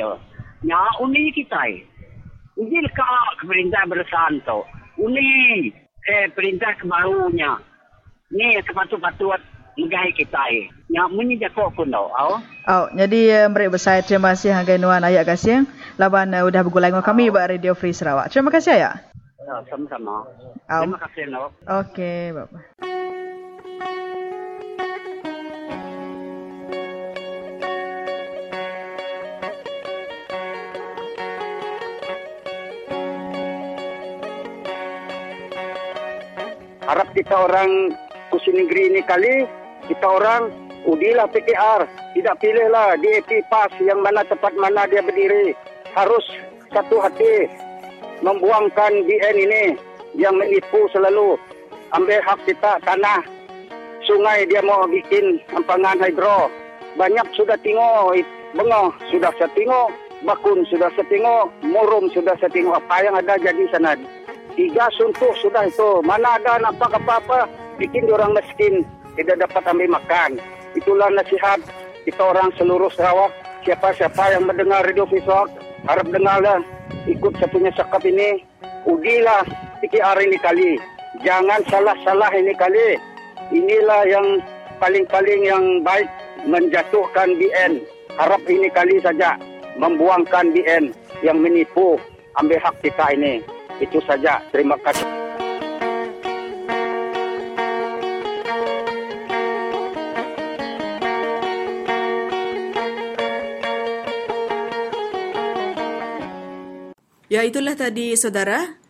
Nya uni kita. Ujil ka perintah barisan tu. Uni eh perintah kebarunya. Ni sepatu-patut megai kita. Nya muni jakok pun tau. Awak? Au, jadi uh, mereka besar terima kasih hanggai nuan ayat gasih. Laban uh, udah bergulai dengan kami buat Radio Free Sarawak. Terima kasih ayah. Ya, sama-sama. Au. Terima kasih, Nok. Okey, bye. Harap kita orang Kusi Negeri ini kali, kita orang udilah PKR. Tidak pilihlah DAP PAS yang mana tempat mana dia berdiri. Harus satu hati membuangkan BN ini yang menipu selalu. Ambil hak kita tanah. Sungai dia mau bikin empangan hidro. Banyak sudah tengok, bengah sudah saya tengok, bakun sudah saya tengok, murum sudah saya tengok. Apa yang ada jadi sana. Tiga suntuk sudah itu. Mana ada nampak apa-apa, bikin orang miskin. Tidak dapat ambil makan. Itulah nasihat kita orang seluruh Sarawak. Siapa-siapa yang mendengar Radio Fisok, harap dengarlah. Ikut satunya sekap ini. Udilah PKR ini kali. Jangan salah-salah ini kali. Inilah yang paling-paling yang baik menjatuhkan BN. Harap ini kali saja membuangkan BN yang menipu ambil hak kita ini. Itu saja. Terima kasih. Ya itulah tadi saudara.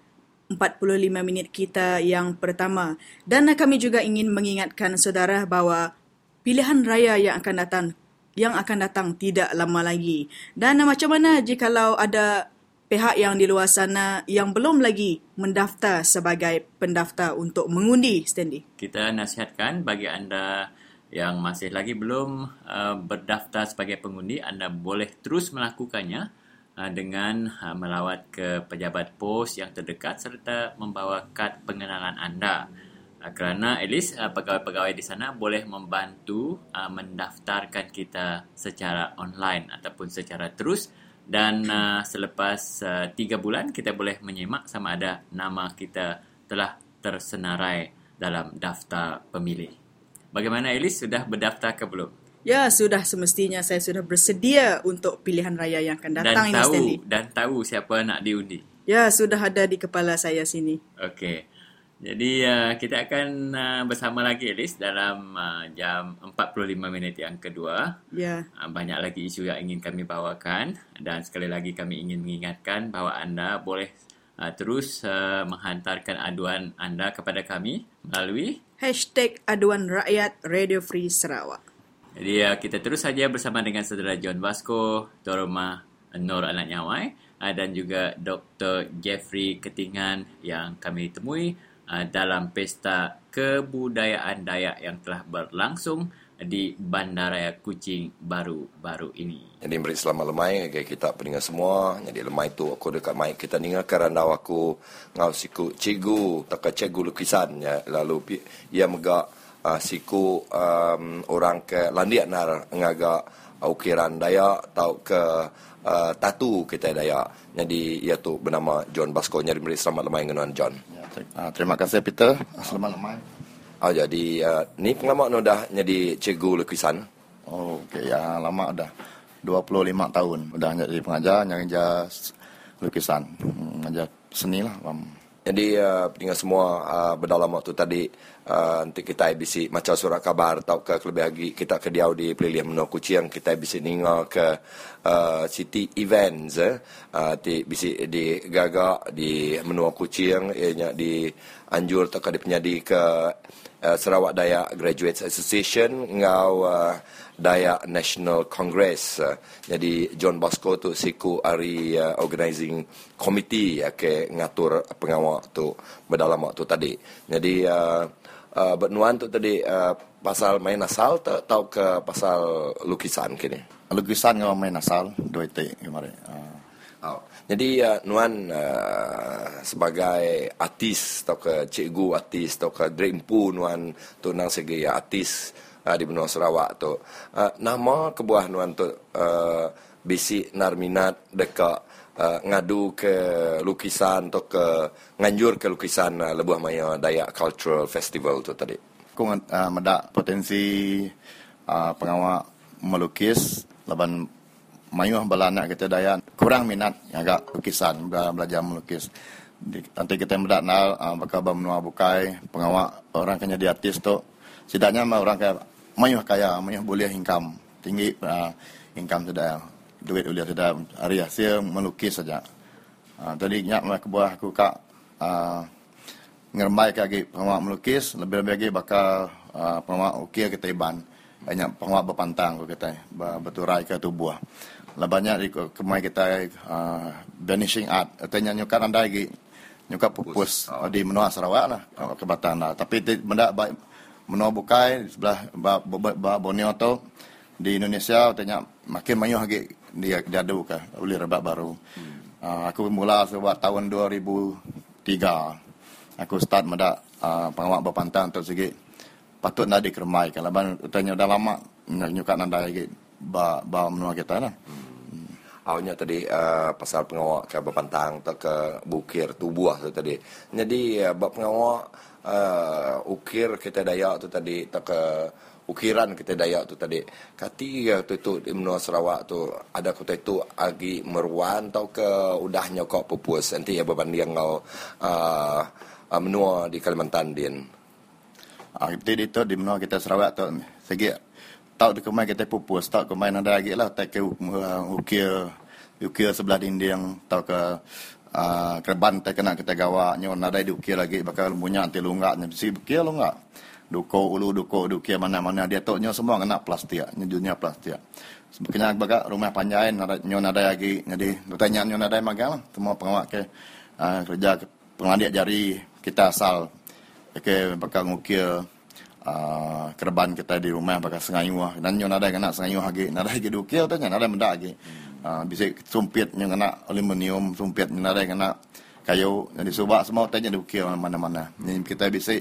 45 minit kita yang pertama. Dan kami juga ingin mengingatkan saudara bahawa pilihan raya yang akan datang yang akan datang tidak lama lagi. Dan macam mana jikalau ada pihak yang di luar sana yang belum lagi mendaftar sebagai pendaftar untuk mengundi Stanley. Kita nasihatkan bagi anda yang masih lagi belum uh, berdaftar sebagai pengundi, anda boleh terus melakukannya dengan uh, melawat ke pejabat pos yang terdekat serta membawa kad pengenalan anda. Uh, kerana at least pegawai-pegawai di sana boleh membantu mendaftarkan kita secara online ataupun secara terus dan selepas uh, tiga bulan kita boleh menyemak sama ada nama kita telah tersenarai dalam daftar pemilih. Bagaimana Elis sudah berdaftar ke belum? Ya, sudah semestinya saya sudah bersedia untuk pilihan raya yang akan datang dan ini tahu Stanley. dan tahu siapa nak diundi. Ya, sudah ada di kepala saya sini. Okey. Jadi uh, kita akan uh, bersama lagi Elis dalam uh, jam 45 minit yang kedua. Ya. Uh, banyak lagi isu yang ingin kami bawakan dan sekali lagi kami ingin mengingatkan bahawa anda boleh uh, terus uh, menghantarkan aduan anda kepada kami melalui Hashtag aduan rakyat Radio Free Sarawak. Jadi uh, kita terus saja bersama dengan saudara John Vasco, Tuan Nur Anak Nyawai uh, dan juga Dr. Jeffrey Ketingan yang kami temui uh, dalam pesta kebudayaan Dayak yang telah berlangsung di Bandaraya Kuching baru-baru ini. Jadi beri selamat lemai ke kita pendengar semua. Jadi lemai tu aku dekat mic kita dengar kerana aku ngau siku cikgu tak cikgu lukisan ya lalu ia megak uh, siku um, orang ke landiak nar ngaga ukiran daya atau ke uh, tatu kita daya. Jadi ia tu bernama John Basco. Jadi beri selamat lemai dengan John. Ya, terima kasih Peter. Selamat lemai. Oh, jadi uh, ni pengalaman dah jadi cikgu lukisan. Oh, okey ya lama dah. 25 tahun dah jadi pengajar ngajar lukisan. Mengajar seni lah. Jadi uh, semua uh, berdalam waktu tadi uh, nanti kita bisi macam surat kabar atau ke lebih lagi kita ke diau di pelilihan menua kucing kita bisi ninga ke uh, city events eh uh, di bisi di gagak di menua kucing ianya di anjur atau ke di penyadi ke uh, Sarawak Dayak Graduates Association ngau uh, Dayak National Congress. Uh, jadi John Bosco tu siku hari uh, organizing committee ya ke ngatur pengawal tu berdalam waktu tadi. Jadi uh, uh, bernuan tu tadi uh, pasal main asal atau ke pasal lukisan kini? Lukisan ngau main asal dua itu kemarin. Uh. Oh. Jadi uh, Nuan uh, sebagai artis atau ke cikgu artis atau ke dreampu Nuan tu nang segi artis uh, di benua Sarawak tu. Uh, nama kebuah Nuan tu uh, bisi narminat dekat uh, ngadu ke lukisan atau ke nganjur ke lukisan uh, Lebuh Maya Dayak Cultural Festival tu tadi. Aku uh, medak potensi uh, pengawal melukis laban mayuh bala anak kita daya kurang minat agak lukisan belajar melukis. Nanti kita mendak nal uh, bakal benua bukai pengawak orang kena di artis tu. Setidaknya orang kaya mayuh kaya mayuh boleh income tinggi uh, income sudah duit boleh sudah hari hasil melukis saja. Uh, tadi nyak mak buah aku kak. Uh, ngermai lagi pengawak melukis lebih-lebih lagi bakal uh, pengawak ukir kita iban banyak pengawak berpantang kita berturai ke tubuh lah banyak di kemai kita uh, vanishing art. Artinya nyukat anda lagi. Nyukat pupus. Oh. di menua Sarawak lah oh. ke Batam lah. Tapi benda baik menua bukai sebelah ba, ba, ba, Borneo tu di Indonesia artinya makin mayu lagi dia jadu ke boleh rebak baru. Hmm. uh, aku mula sebab tahun 2003 aku start meda uh, pengawak berpantang untuk segi patut nak dikermai kan laban artinya dah lama? Nyukat anda lagi. Ba, ba menua kita lah. Hmm. Awalnya tadi uh, pasal pengawal ke berpantang atau ke bukir tubuh tu tadi. Jadi uh, bab pengawal uh, ukir kita dayak tu tadi tak ke ukiran kita dayak tu tadi. Kati ya tu tu di menua Sarawak tu ada kota itu agi meruan atau ke udahnya kok pupus nanti ya berbanding kau uh, uh, menua di Kalimantan din. Ah itu di tu di menua kita Sarawak tu segi tak di kemai kita pupus tak kemai ada lagi lah tak ke uh, ukir ukir sebelah dinding. Tak ke uh, kerban tak kena kita gawa nyo ada di ukir lagi bakal punya anti lunggak. Ni si ukir lunggak duko ulu duko ukir mana-mana. Dia tu nyo semua kena plastik nyo dunia plastik sebabnya baga rumah panjang ada nyo ada lagi jadi bertanya nyo ada magal semua pengawak ke uh, kerja pengadik jari kita asal. Ke bakal ngukir uh, kerban kita di rumah pakai sengayuh dan nyo nada kena sengayuh lagi nada lagi dukil tu nada benda lagi uh, bisa sumpit nyo kena aluminium sumpit nyo nada kena kayu. Jadi subak semua tanya dukil mana-mana. Ni kita bisa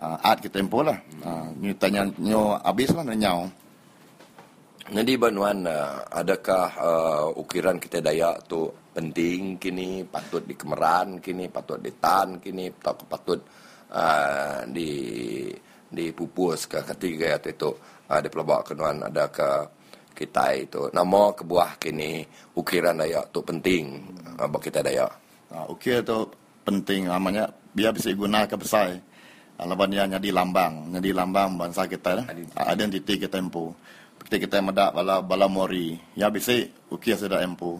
uh, art kita tempo lah. Uh, nyo tanya nyo habis lah nyau jadi Banuan, uh, adakah uh, ukiran kita Dayak tu penting kini, patut dikemeran kini, patut ditan kini, atau patut uh, di dipupus ke ketiga itu uh, di pelabak kenuan ada ke kita itu? Nama kebuah kini ukiran daya tu penting uh, bagi kita daya. Uh, ukir tu penting namanya biar bisa guna ke besar lawan dia jadi lambang. Jadi lambang bangsa kita lah identiti kita empu. Ketika kita medak bala bala mori. Ya bisa ukir sudah empu.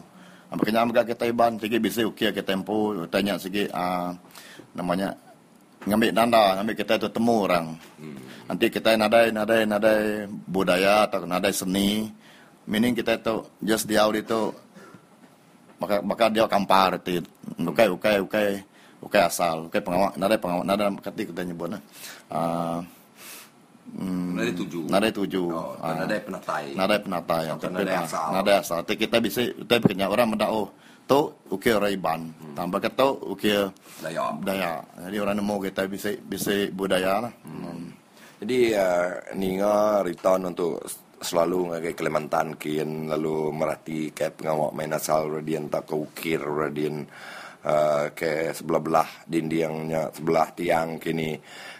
Makanya amga kita iban segi bisa ukir kita empu. Tanya segi uh, namanya ngambil nanda ngambil kita tu temu orang. Hmm. nanti kita nadai nadai nadai budaya atau nadai seni. Meaning kita itu just di audio itu maka maka dia kampar itu ukai ukai ukai ukai asal ukai pengawak nadai pengawak nadai kati kita nyebut nah. Uh, Hmm, nadai tujuh. Nadai tujuh. Oh, uh, nadai penatai. Nadai penatai. Nadai asal. Nadai asal. Tapi kita bisa, kita punya orang mendak, oh, tu ukir orang Iban. Hmm. Tambah kata ukir Daya. Daya. Jadi orang nemu kita bisa bisa budaya lah. Hmm. hmm. Jadi uh, Ninga return untuk selalu ngagai Kalimantan kian lalu merati ke pengawak main asal radian tak ke ukir radian uh, ke sebelah belah dindingnya sebelah tiang kini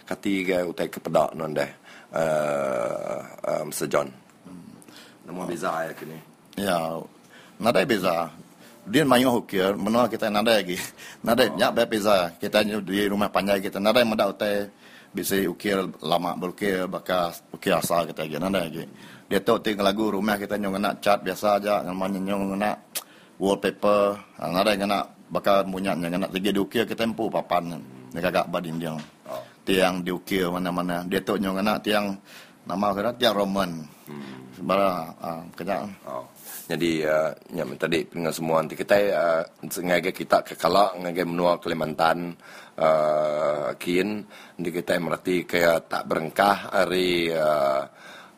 ketiga utai ke pedak non deh uh, um, sejon. Nama beza ya kini. Ya, nada beza. Dia mayu hukir, menua kita nada lagi. Nada oh. nyak beza. Kita di rumah panjang kita nada yang mada utai bisa ukir lama berukir bakas ukir asal kita lagi nada lagi. Dia tahu tinggal lagu rumah kita nyong nak cat biasa aja, nyong nak wallpaper, nada yang nak bakal punya yang nak lagi diukir kita empu papan. Dia kagak badin dia. Oh tiang diukir mana-mana. Dia tu nyong anak tiang nama kira tiang Roman. Hmm. Sebara uh, kerja. Oh. Jadi uh, yang tadi dengan semua nanti kita uh, sengaja kita ke kala ngaga menua Kalimantan uh, kin nanti kita merati kayak tak berengkah hari uh,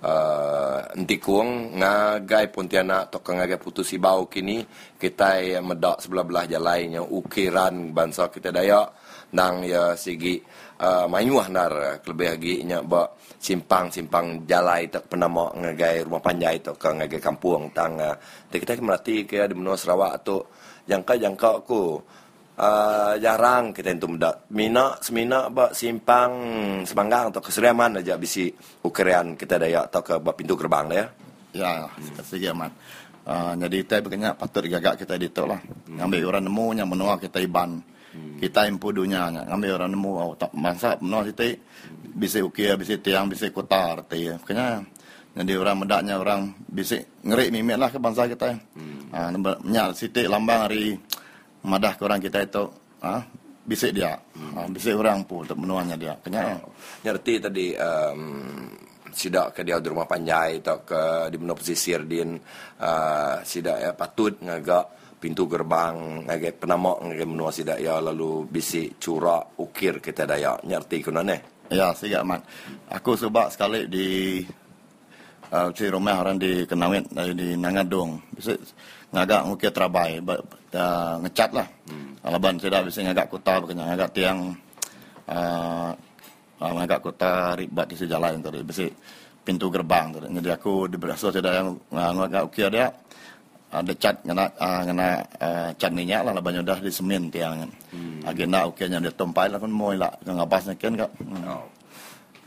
uh, nanti kuang ngagai Pontianak atau ngagai putus ibau kini kita yang medak sebelah belah jalan yang ukiran bangsa kita Dayak nang ya sigi uh, mayuah nar kelebih lagi nya ba simpang simpang jalai tak pernah mau ngagai rumah panjai tu ke ngagai kampung tang uh, kita merati ke di menua Sarawak tu jangka jangka aku uh, jarang kita itu mendak mina semina ba simpang semanggang atau keseriaman aja bisi ukerian kita daya atau ke ba pintu gerbang ya ya hmm. uh, jadi kita begini patut gagak kita di lah hmm. ambil orang nemu yang menua kita iban Hmm. Kita impu dunia ngambil orang nemu oh, tak masa menol situ bisa ukir bisa tiang bisa kota arti ya. Kena jadi orang medaknya orang bisa ngeri mimik lah ke bangsa kita. Hmm. Ah nya situ lambang hari madah ke orang kita itu ah bisa dia. Ah, bisa orang pun untuk menuanya dia. Kena oh. nyerti tadi um, sidak ke dia di rumah panjai atau ke di menua pesisir din uh, sidak ya patut ngagak pintu gerbang ngage penamak ngage menua si daya lalu bisi cura ukir kita daya nyerti kuna ne ya siga mat aku sebab sekali di uh, si rumah orang di kenawit di nangadong bisa ngagak ukir terabai uh, ngecat lah hmm. alaban tidak bisa ngagak kota bukannya ngagak tiang uh, uh, ngagak kota ribat di sejalan tadi bisa pintu gerbang tadi jadi aku di berasal tidak yang ngagak ukir dia ada cat ngena uh, ngena uh, cat minyak lah banyak dah di semen tiang hmm. agenda okey nya dia tompai lah kan mau lah ngapas kan kak hmm. oh.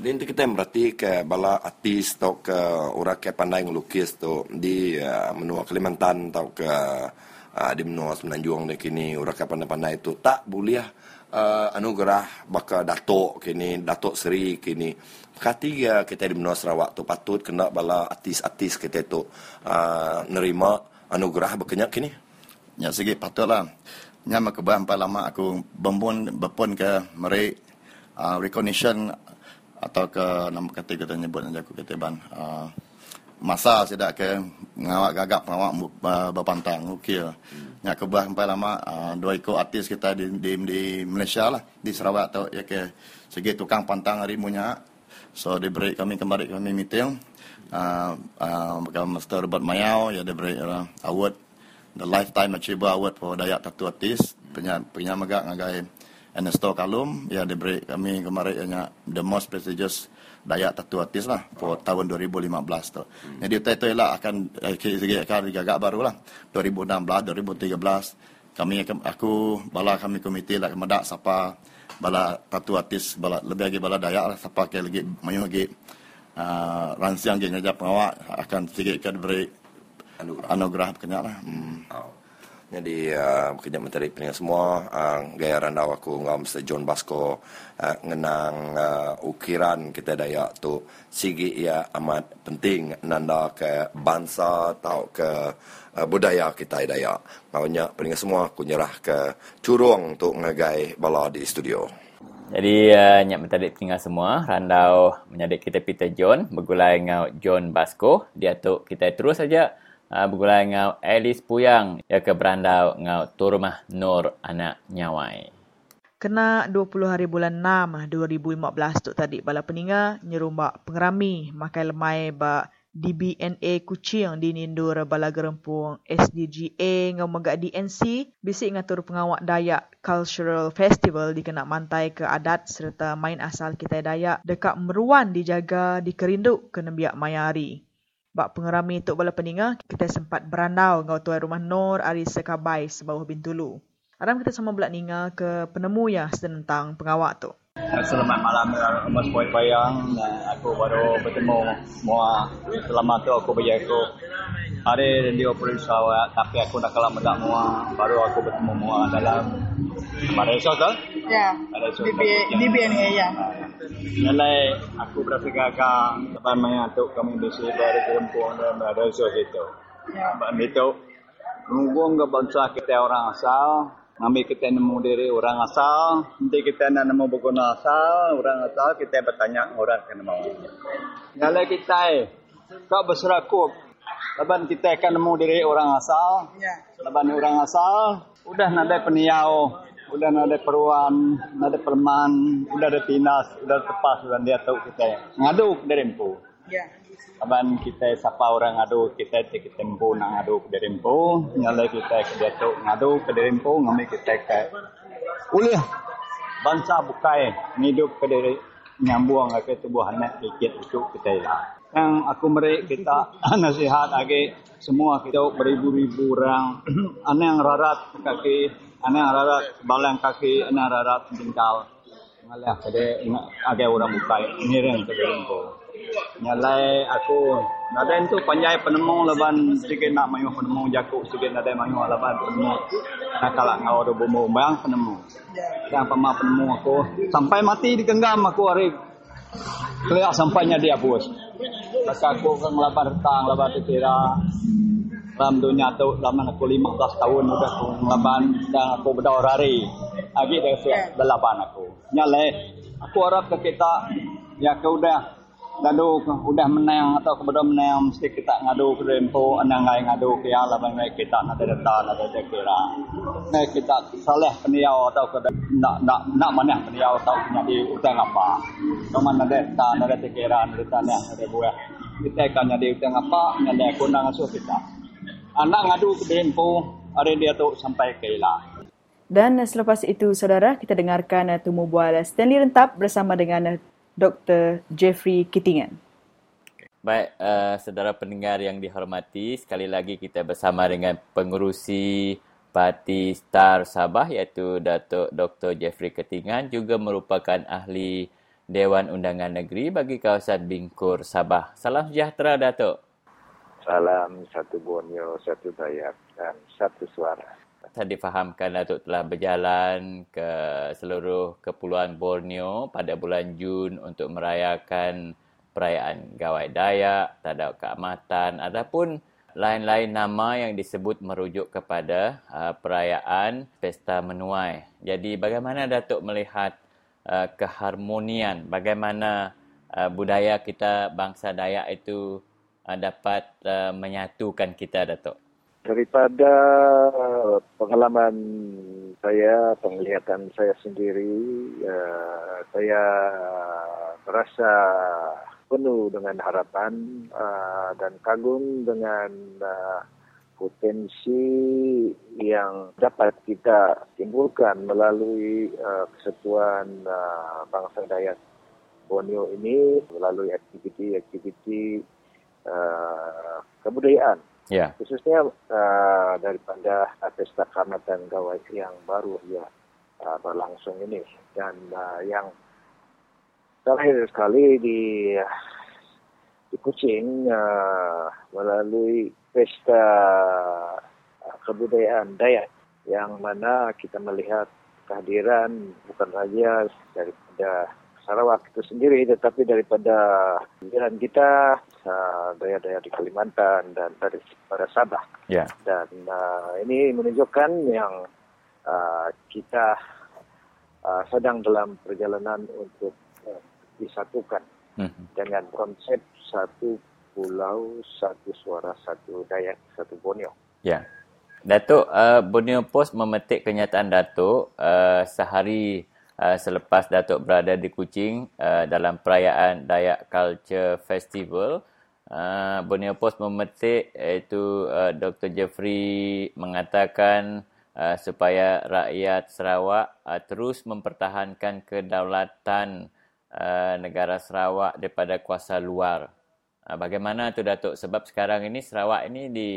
Dan kita berarti ke bala artis atau ke orang ke pandai ngelukis tu di uh, menua Kalimantan atau ke uh, di menua Semenanjung ni kini orang ke pandai-pandai itu tak boleh uh, anugerah baka datuk kini datuk seri kini ketiga kita di menua Sarawak tu patut kena bala artis-artis kita tu uh, nerima anugerah berkenyak kini? Ya segi patutlah. Nya makebah empat lama aku bembun bepun ke meri uh, recognition atau ke nama kata kita nyebut aja aku kata ban. Uh, masa tidak ke ngawak gagak pengawak uh, berpantang ukir. Hmm. Nya kebah empat lama uh, dua ikut artis kita di, di, di Malaysia lah di Sarawak atau ya ke segi tukang pantang hari munya. So diberi kami kembali kami meeting uh, uh, Mr. Robert Mayau ya diberi uh, award the lifetime achiever award for Dayak Tatu Artis punya punya megak ngagai Ernesto Kalum ya diberi kami kemarin the most prestigious Dayak Tatu Artis lah for tahun 2015 tu. Hmm. Jadi itu itu lah akan eh, segi akan digagak baru lah 2016 2013 kami aku bala kami komiti lah kemedak siapa bala tatu artis bala lebih lagi bala Dayak lah siapa lagi mayu lagi uh, ransiang dia ngajak pengawak akan sedikit beri anugerah, anugerah kenyak lah. Hmm. Oh. Jadi uh, kerja menteri peningat semua uh, gaya randau aku ngam Mr. John Basco uh, ngenang uh, ukiran kita daya tu sigi ia amat penting nanda ke bangsa atau ke uh, budaya kita daya. Maunya peningat semua aku nyerah ke curung untuk ngagai bala di studio. Jadi uh, nyak mentadik tinggal semua, randau menyadik kita Peter John, bergulai dengan John Basco. Dia tu kita terus saja uh, bergulai dengan Alice Puyang ya ke berandau dengan Turmah Nur anak Nyawai. Kena 20 hari bulan 6 2015 tu tadi bala peninga nyerumbak pengerami makai lemai ba DBNA Kuching di Nindur Bala Gerempung SDGA ngau megak DNC bisik ngatur pengawak Dayak Cultural Festival di kena mantai ke adat serta main asal kita Dayak dekat Meruan dijaga di Kerinduk kena biak mayari. Bak pengerami tok bala peninga kita sempat berandau ngau tuai rumah Nur Ari Sekabai sebawah Bintulu. Aram kita sama belak ninga ke penemu ya tentang pengawak tu. Selamat malam Mas Boy Bayang Aku baru bertemu Mua Selama tu aku bagi aku Hari radio Purisawat Tapi aku nak kalah medak Mua Baru aku bertemu Mua dalam Mana esok tu? Ya. DBNA ya. Nilai aku berasa gagah Lepas main tu kami besi Baru kerempung dan ada esok itu Ya. Itu Nunggu ke bangsa kita orang asal Ambil kita nemu diri orang asal, nanti kita nak nemu berguna asal, orang asal kita bertanya orang kena mau. Nyala kita eh, kau berserakup. Lepas kita akan nemu diri orang asal, Ya. ni orang asal, udah nak ada peniau, udah ada peruan, nak ada pelman, udah ada tinas, udah tepas, dan dia tahu kita ngadu dari empu. Ya. Aban kita siapa orang ngadu kita tik tempo nak ngadu ke derempo nyala kita ke dia tu ngadu ke derempo ngambil kita ke ulih bangsa bukai hidup ke diri nyambung ke tubuh anak sikit itu kita lah yang aku beri kita nasihat lagi semua kita beribu-ribu orang. Anak yang rarat kaki anak yang rarat balang kaki yang rarat jengkal ngalah kede agak orang bukai ngiring ke derempo nyalai aku ada itu panjai penemu leban sikit nak mayu penemu jakuk sikit ada mayu leban penemu. Nak kalak ngau do bomo bang penemu. Yang pama penemu aku sampai mati di genggam aku hari. Kelihatan sampainya dia bos Maka aku kan ngelabar tang ngelabar kira dalam dunia tu zaman aku 15 tahun udah aku ngelaban dan aku berdaur hari. Lagi dah siap delapan aku. Nyalai aku harap ke kita ya ke ngadu udah menang atau kemudian menang mesti kita ngadu ke dempo anang ngai ngadu ke ala bang kita nak ada data nak ada kira. Nah kita salah peniau atau ke nak nak nak mana peniau atau punya di utang apa. Teman ada data nak ada kira nak ada tanya ada buah. Kita akan jadi utang apa nyada kunang asuh kita. Anak ngadu ke dempo ada dia tu sampai ke ila Dan selepas itu, saudara, kita dengarkan uh, temu bual Stanley Rentap bersama dengan uh, Dr. Jeffrey Kittingan. Baik, uh, saudara pendengar yang dihormati, sekali lagi kita bersama dengan pengurusi Parti Star Sabah iaitu Datuk Dr. Jeffrey Ketingan juga merupakan ahli Dewan Undangan Negeri bagi kawasan Bingkur Sabah. Salam sejahtera Datuk. Salam satu Borneo, satu Dayak dan satu suara. Saya difahamkan Datuk telah berjalan ke seluruh kepulauan Borneo pada bulan Jun untuk merayakan perayaan Gawai Dayak, Tadau Keamatan ataupun lain-lain nama yang disebut merujuk kepada uh, perayaan Pesta Menuai. Jadi bagaimana Datuk melihat uh, keharmonian, bagaimana uh, budaya kita bangsa Dayak itu uh, dapat uh, menyatukan kita Datuk? Daripada pengalaman saya, penglihatan saya sendiri, uh, saya merasa penuh dengan harapan uh, dan kagum dengan potensi yang dapat kita timbulkan melalui kesatuan bangsa Dayak Borneo ini melalui aktiviti-aktiviti kebudayaan Ya. khususnya uh, daripada pesta Kaamatan Gawai yang baru ya uh, berlangsung ini dan uh, yang terakhir sekali di di Kuching uh, melalui pesta kebudayaan Dayak yang mana kita melihat kehadiran bukan saja daripada Sarawak itu sendiri tetapi daripada jiran kita uh, daya-daya di Kalimantan dan dari pada Sabah Ya. dan uh, ini menunjukkan yang uh, kita uh, sedang dalam perjalanan untuk uh, disatukan Mhm. dengan konsep satu pulau, satu suara, satu Dayak, satu Borneo. Ya. Datuk, uh, Borneo Post memetik kenyataan Datuk uh, sehari uh, selepas Datuk berada di Kuching uh, dalam perayaan Dayak Culture Festival. Uh, Borneo Post memetik iaitu uh, Dr. Jeffrey mengatakan uh, supaya rakyat Sarawak uh, terus mempertahankan kedaulatan uh, negara Sarawak daripada kuasa luar. Uh, bagaimana tu Datuk? Sebab sekarang ini Sarawak ini di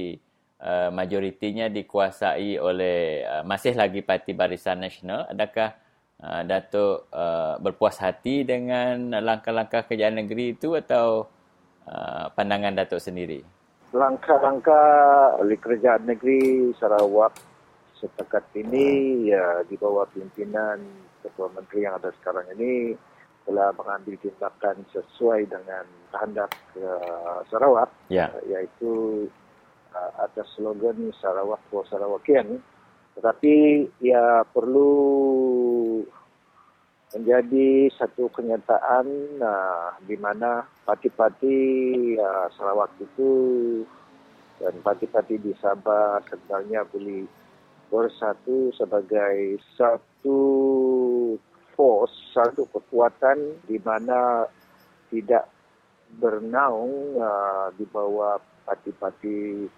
uh, majoritinya dikuasai oleh uh, masih lagi Parti Barisan Nasional. Adakah uh, Datuk uh, berpuas hati dengan langkah-langkah kerajaan negeri itu atau uh, pandangan Datuk sendiri? Langkah-langkah oleh kerajaan negeri Sarawak setakat ini ya di bawah pimpinan Ketua Menteri yang ada sekarang ini telah mengambil tindakan sesuai dengan kehendak uh, Sarawak Ya. yaitu uh, atas slogan Sarawak for Sarawakian tetapi ya perlu menjadi satu kenyataan uh, di mana parti-parti uh, Sarawak itu dan parti-parti di Sabah sebenarnya boleh bersatu sebagai satu force, satu kekuatan di mana tidak bernaung uh, di bawah parti-parti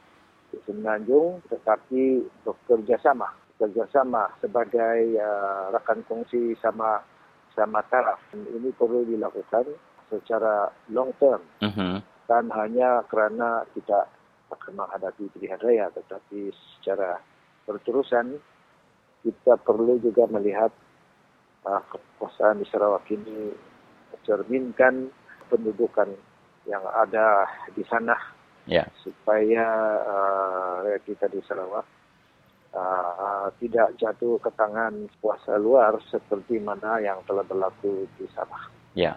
Semenanjung tetapi bekerja sama bekerja sama sebagai uh, rakan kongsi sama sama taraf. Ini perlu dilakukan secara long term Mhm. dan hanya kerana kita akan menghadapi pilihan raya tetapi secara berterusan kita perlu juga melihat uh, kekuasaan di Sarawak ini mencerminkan pendudukan yang ada di sana Ya. supaya uh, kita di Sarawak uh, tidak jatuh ke tangan kuasa luar seperti mana yang telah berlaku di Sabah. Ya.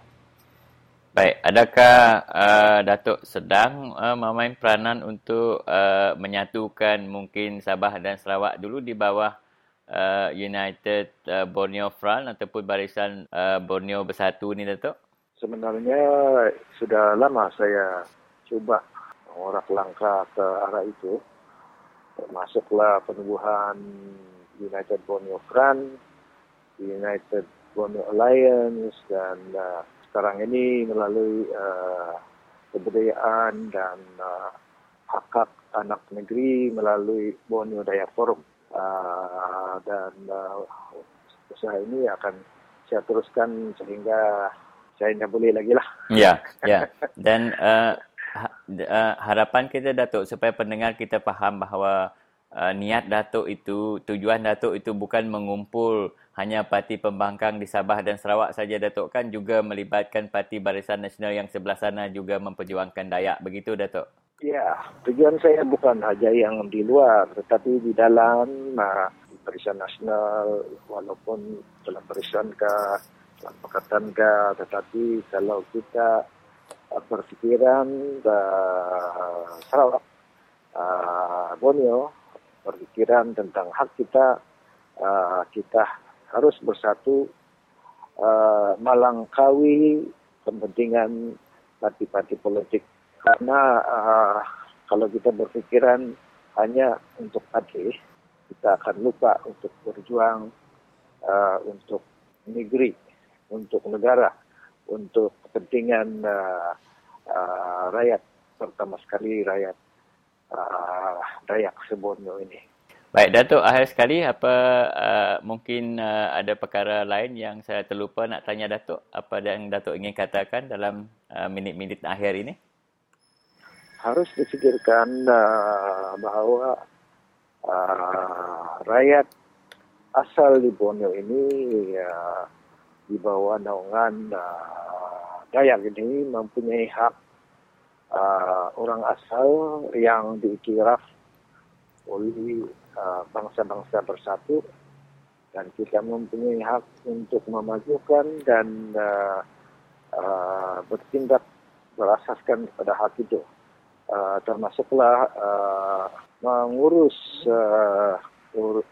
Baik, adakah uh, Datuk sedang uh, memain peranan untuk uh, menyatukan mungkin Sabah dan Sarawak dulu di bawah uh, United uh, Borneo Front ataupun Barisan uh, Borneo Bersatu ni Datuk? Sebenarnya sudah lama saya cuba mengorak langkah ke arah itu. Termasuklah penubuhan United Borneo Front, United Borneo Alliance dan uh, sekarang ini melalui uh, kebudayaan dan uh, hak-hak anak negeri melalui Borneo Dayak Forum. Uh, dan uh, usaha ini akan saya teruskan sehingga saya tidak boleh lagi lah. Ya, ya. Dan uh, uh, harapan kita Datuk supaya pendengar kita faham bahawa uh, niat Datuk itu, tujuan Datuk itu bukan mengumpul hanya parti pembangkang di Sabah dan Sarawak saja Datuk kan juga melibatkan parti Barisan Nasional yang sebelah sana juga memperjuangkan Dayak. Begitu Datuk? Ya, tujuan saya bukan saja yang di luar, tetapi di dalam uh, Barisan Nasional, walaupun dalam barisan ke, dalam pakatan ke, tetapi kalau kita berfikiran uh, Sarawak, uh, Borneo, berfikiran tentang hak kita, uh, kita harus bersatu uh, melangkaui kepentingan parti-parti politik. Karena uh, kalau kita berpikiran hanya untuk parti, kita akan lupa untuk berjuang uh, untuk negeri, untuk negara, untuk kepentingan uh, uh, rakyat, terutama sekali rakyat uh, Dayak Seborneo ini. Baik Datuk, akhir sekali apa uh, mungkin uh, ada perkara lain yang saya terlupa nak tanya Datuk? Apa yang Datuk ingin katakan dalam uh, minit-minit akhir ini? harus difikirkan uh, bahawa uh, rakyat asal di Borneo ini uh, di bawah naungan uh, Dayak ini mempunyai hak uh, orang asal yang diiktiraf oleh uh, bangsa-bangsa bersatu dan kita mempunyai hak untuk memajukan dan uh, uh, bertindak berasaskan pada hak itu. Uh, termasuklah uh, mengurus uh,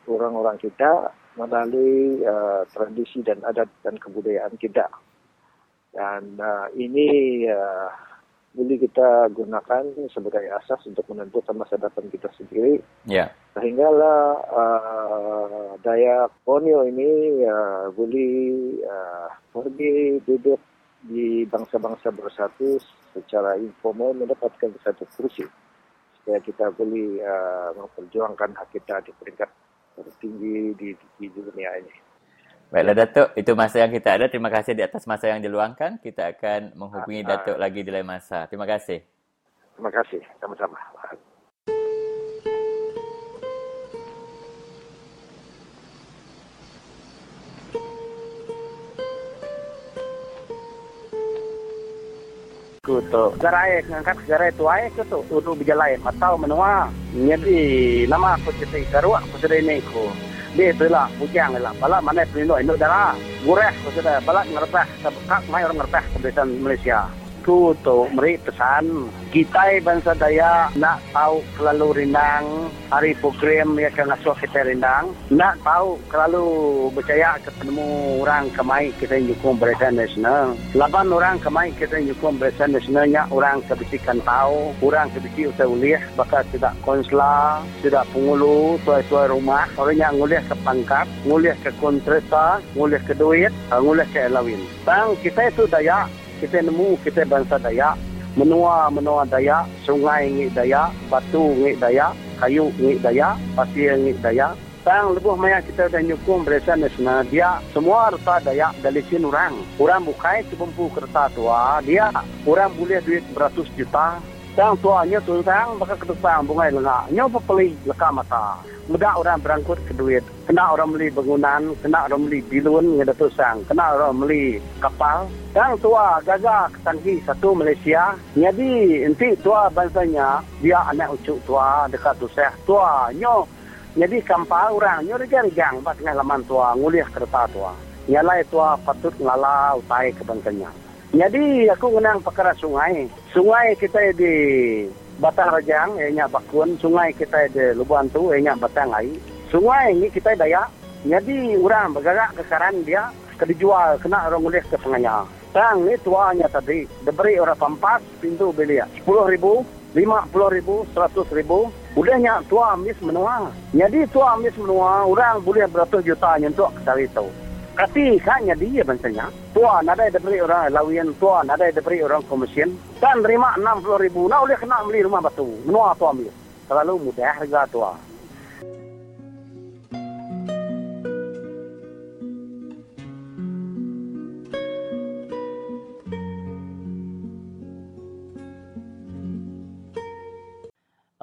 orang-orang kita melalui uh, tradisi dan adat dan kebudayaan kita. Dan uh, ini uh, boleh kita gunakan sebagai asas untuk menentukan masa depan kita sendiri. Ya. Sehinggalah uh, Dayak Borneo ini uh, boleh uh, pergi duduk di bangsa-bangsa bersatu secara informal mendapatkan satu kursi supaya kita boleh uh, memperjuangkan hak kita di peringkat tertinggi di, di dunia ini. Baiklah Datuk, itu masa yang kita ada. Terima kasih di atas masa yang diluangkan. Kita akan menghubungi Ah, ah. Datuk lagi di lain masa. Terima kasih. Terima kasih. Sama-sama. Ku tu. Garai ngangkat garai tu ai ke tu tu berjalan atau menua. Jadi nama aku cerita garu aku sudah ini ku. Dia tu lah bujang lah. Bala mana pelindung induk darah. Gureh aku sudah bala ngerpeh sebab mai orang ngerpeh kebiasaan Malaysia. Ku tu meri pesan. Kita bangsa Dayak nak tahu selalu rindang hari program yang akan ngasuh kita rindang. Nak tahu selalu percaya ketemu orang kemai kita nyukung barisan nasional. Laban orang kemai kita nyukung barisan nasionalnya orang kebisikan tahu orang kebisi usai uliah bakal tidak konsla tidak pengulu tuai-tuai rumah. Orang yang nguliah ke pangkat nguliah ke kontrata nguliah ke duit uh, nguliah ke elawin bang kita itu Dayak kita nemu kita bangsa Dayak. Menua menua Dayak, sungai ngi Dayak, batu ngi Dayak, kayu ngi Dayak, pasir ngi Dayak. Tang lebuh maya kita dah nyukung berasa nasional dia semua harta Dayak dari sini orang. Orang bukai sebempu kereta tua. Dia orang boleh duit beratus juta. Tang tuanya tu tang bakal ketupang bungai lengak. Nyo pepeli leka mata. Mudah orang berangkut ke duit. Kena orang beli bangunan, kena orang beli bilun ngada tusang, kena orang beli kapal. Dan tua gagah ketanggi satu Malaysia. Jadi enti tua bangsanya dia anak ucuk tua dekat tusah. Tua nyo jadi kampal orang nyo regang-regang bat tengah laman tua nguliah kereta tua. Nyalai tua patut ngala utai ke. Jadi aku menang perkara sungai. Sungai kita di Batang Rajang, ianya Bakun. Sungai kita di Lubuan tu, ianya Batang Ai. Sungai ini kita Dayak. Jadi orang bergerak ke karan dia, ke dijual, kena orang ngulis ke tengahnya. Tang ni tuanya tadi, diberi orang pampas, pintu belia. 10 ribu, 50 ribu, 100 ribu. Udahnya tua amis menua. Jadi tua amis menua, orang boleh beratus juta nyentuk ke itu. Tapi hanya dia bensanya. Tua nada diberi orang lawian, tua nada diberi orang komision. Dan terima 60 ribu, nak boleh kena beli rumah batu. Menua tua ambil. Terlalu mudah harga tua.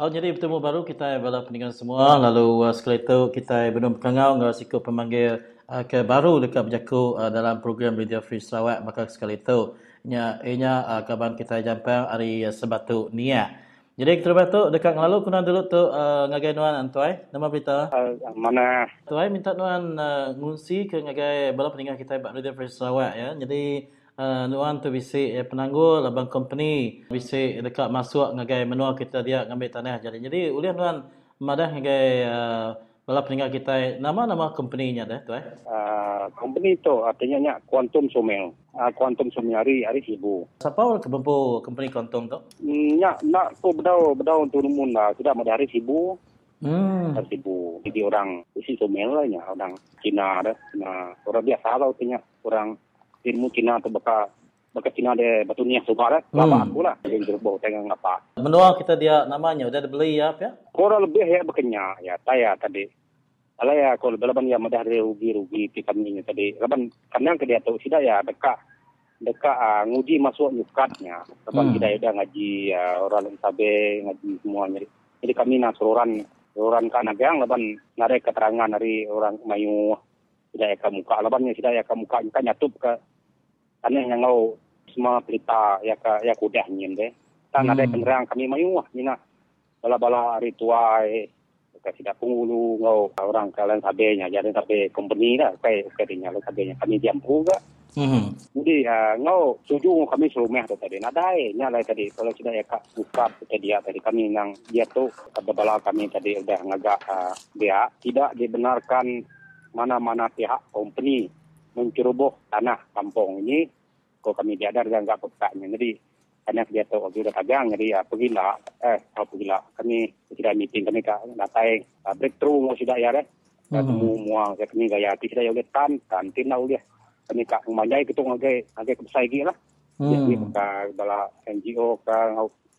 Oh, jadi bertemu baru kita bala peninggal semua lalu uh, sekali itu kita belum pengau ngau siku pemanggil uh, ke baru dekat berjaku uh, dalam program Radio Free Sarawak maka sekali itu nya inya uh, kaban kita jampang hari uh, sebatu nia. Jadi kita batu dekat lalu kuna dulu tu uh, ngagai nuan antuai nama berita. Uh, mana Tuai minta nuan uh, ngungsi ke ngagai bala peninggal kita bak Radio Free Sarawak ya. Jadi uh, nuan tu bisi eh, penanggul abang company bisi dekat masuk ngagai menua kita dia ngambil tanah jadi jadi ulian nuan madah ngagai uh, bala peninggal kita nama-nama company-nya dah tu eh. uh, company itu artinya nya Quantum Somel. Uh, Quantum Somel hari hari ibu. Siapa orang kebempu company kontong tu? Nya nak tu bedau bedau untuk rumun lah. Sudah ada hari ibu. Hmm. Hari ibu. Jadi orang isi Somel lah nya orang Cina dah. Cina orang biasa lah punya orang ilmu Cina tu baka baka Cina de batu niah suka lah. Lama Hmm. aku lah. Jadi gerbo tengah apa. Menua kita dia namanya udah dibeli ya apa ya? Korang lebih ya bekenya ya taya tadi. Ala ya kalau belaban ya madah dari rugi-rugi pi kami ni tadi. Laban kadang ke dia tu sida ya dekat dekat uh, nguji masuk nyukatnya. Laban Hmm. kita ada ngaji uh, orang yang sabe ngaji semuanya. Jadi kami nak sururan sururan kan agang laban nare keterangan dari orang mayu tidak ya muka laban ya tidak ya muka kan nyatup ke karena yang ngau semua berita ya ke ya kudah nyen deh. Kan ada Hmm. penerang kami mayu wah mina bala-bala ritual kasi dah pengulu ngau orang kalian sabenya jadi tapi company lah kai kadinya lo sabenya kami diam juga. Hmm. jadi uh, ngau setuju kami serumah tu tadi. Nadai nyalai tadi. Kalau sudah ya kak buka tadi dia tadi kami yang dia tu ada bala kami tadi udah ngagak uh, dia tidak dibenarkan mana-mana pihak company menceroboh tanah kampung ini ko kami diadar dan enggak pekaknya jadi karena dia tahu waktu udah tagang jadi ya pergilah eh tahu pergilah kami tidak meeting kami kak datai uh, breakthrough mau sudah ya deh ketemu muang saya kami gaya hati sudah ya udah tan tan tinau dia. Kami kak manjai kita ngagai ngagai kebesai gila lah. Jadi ka bala NGO ka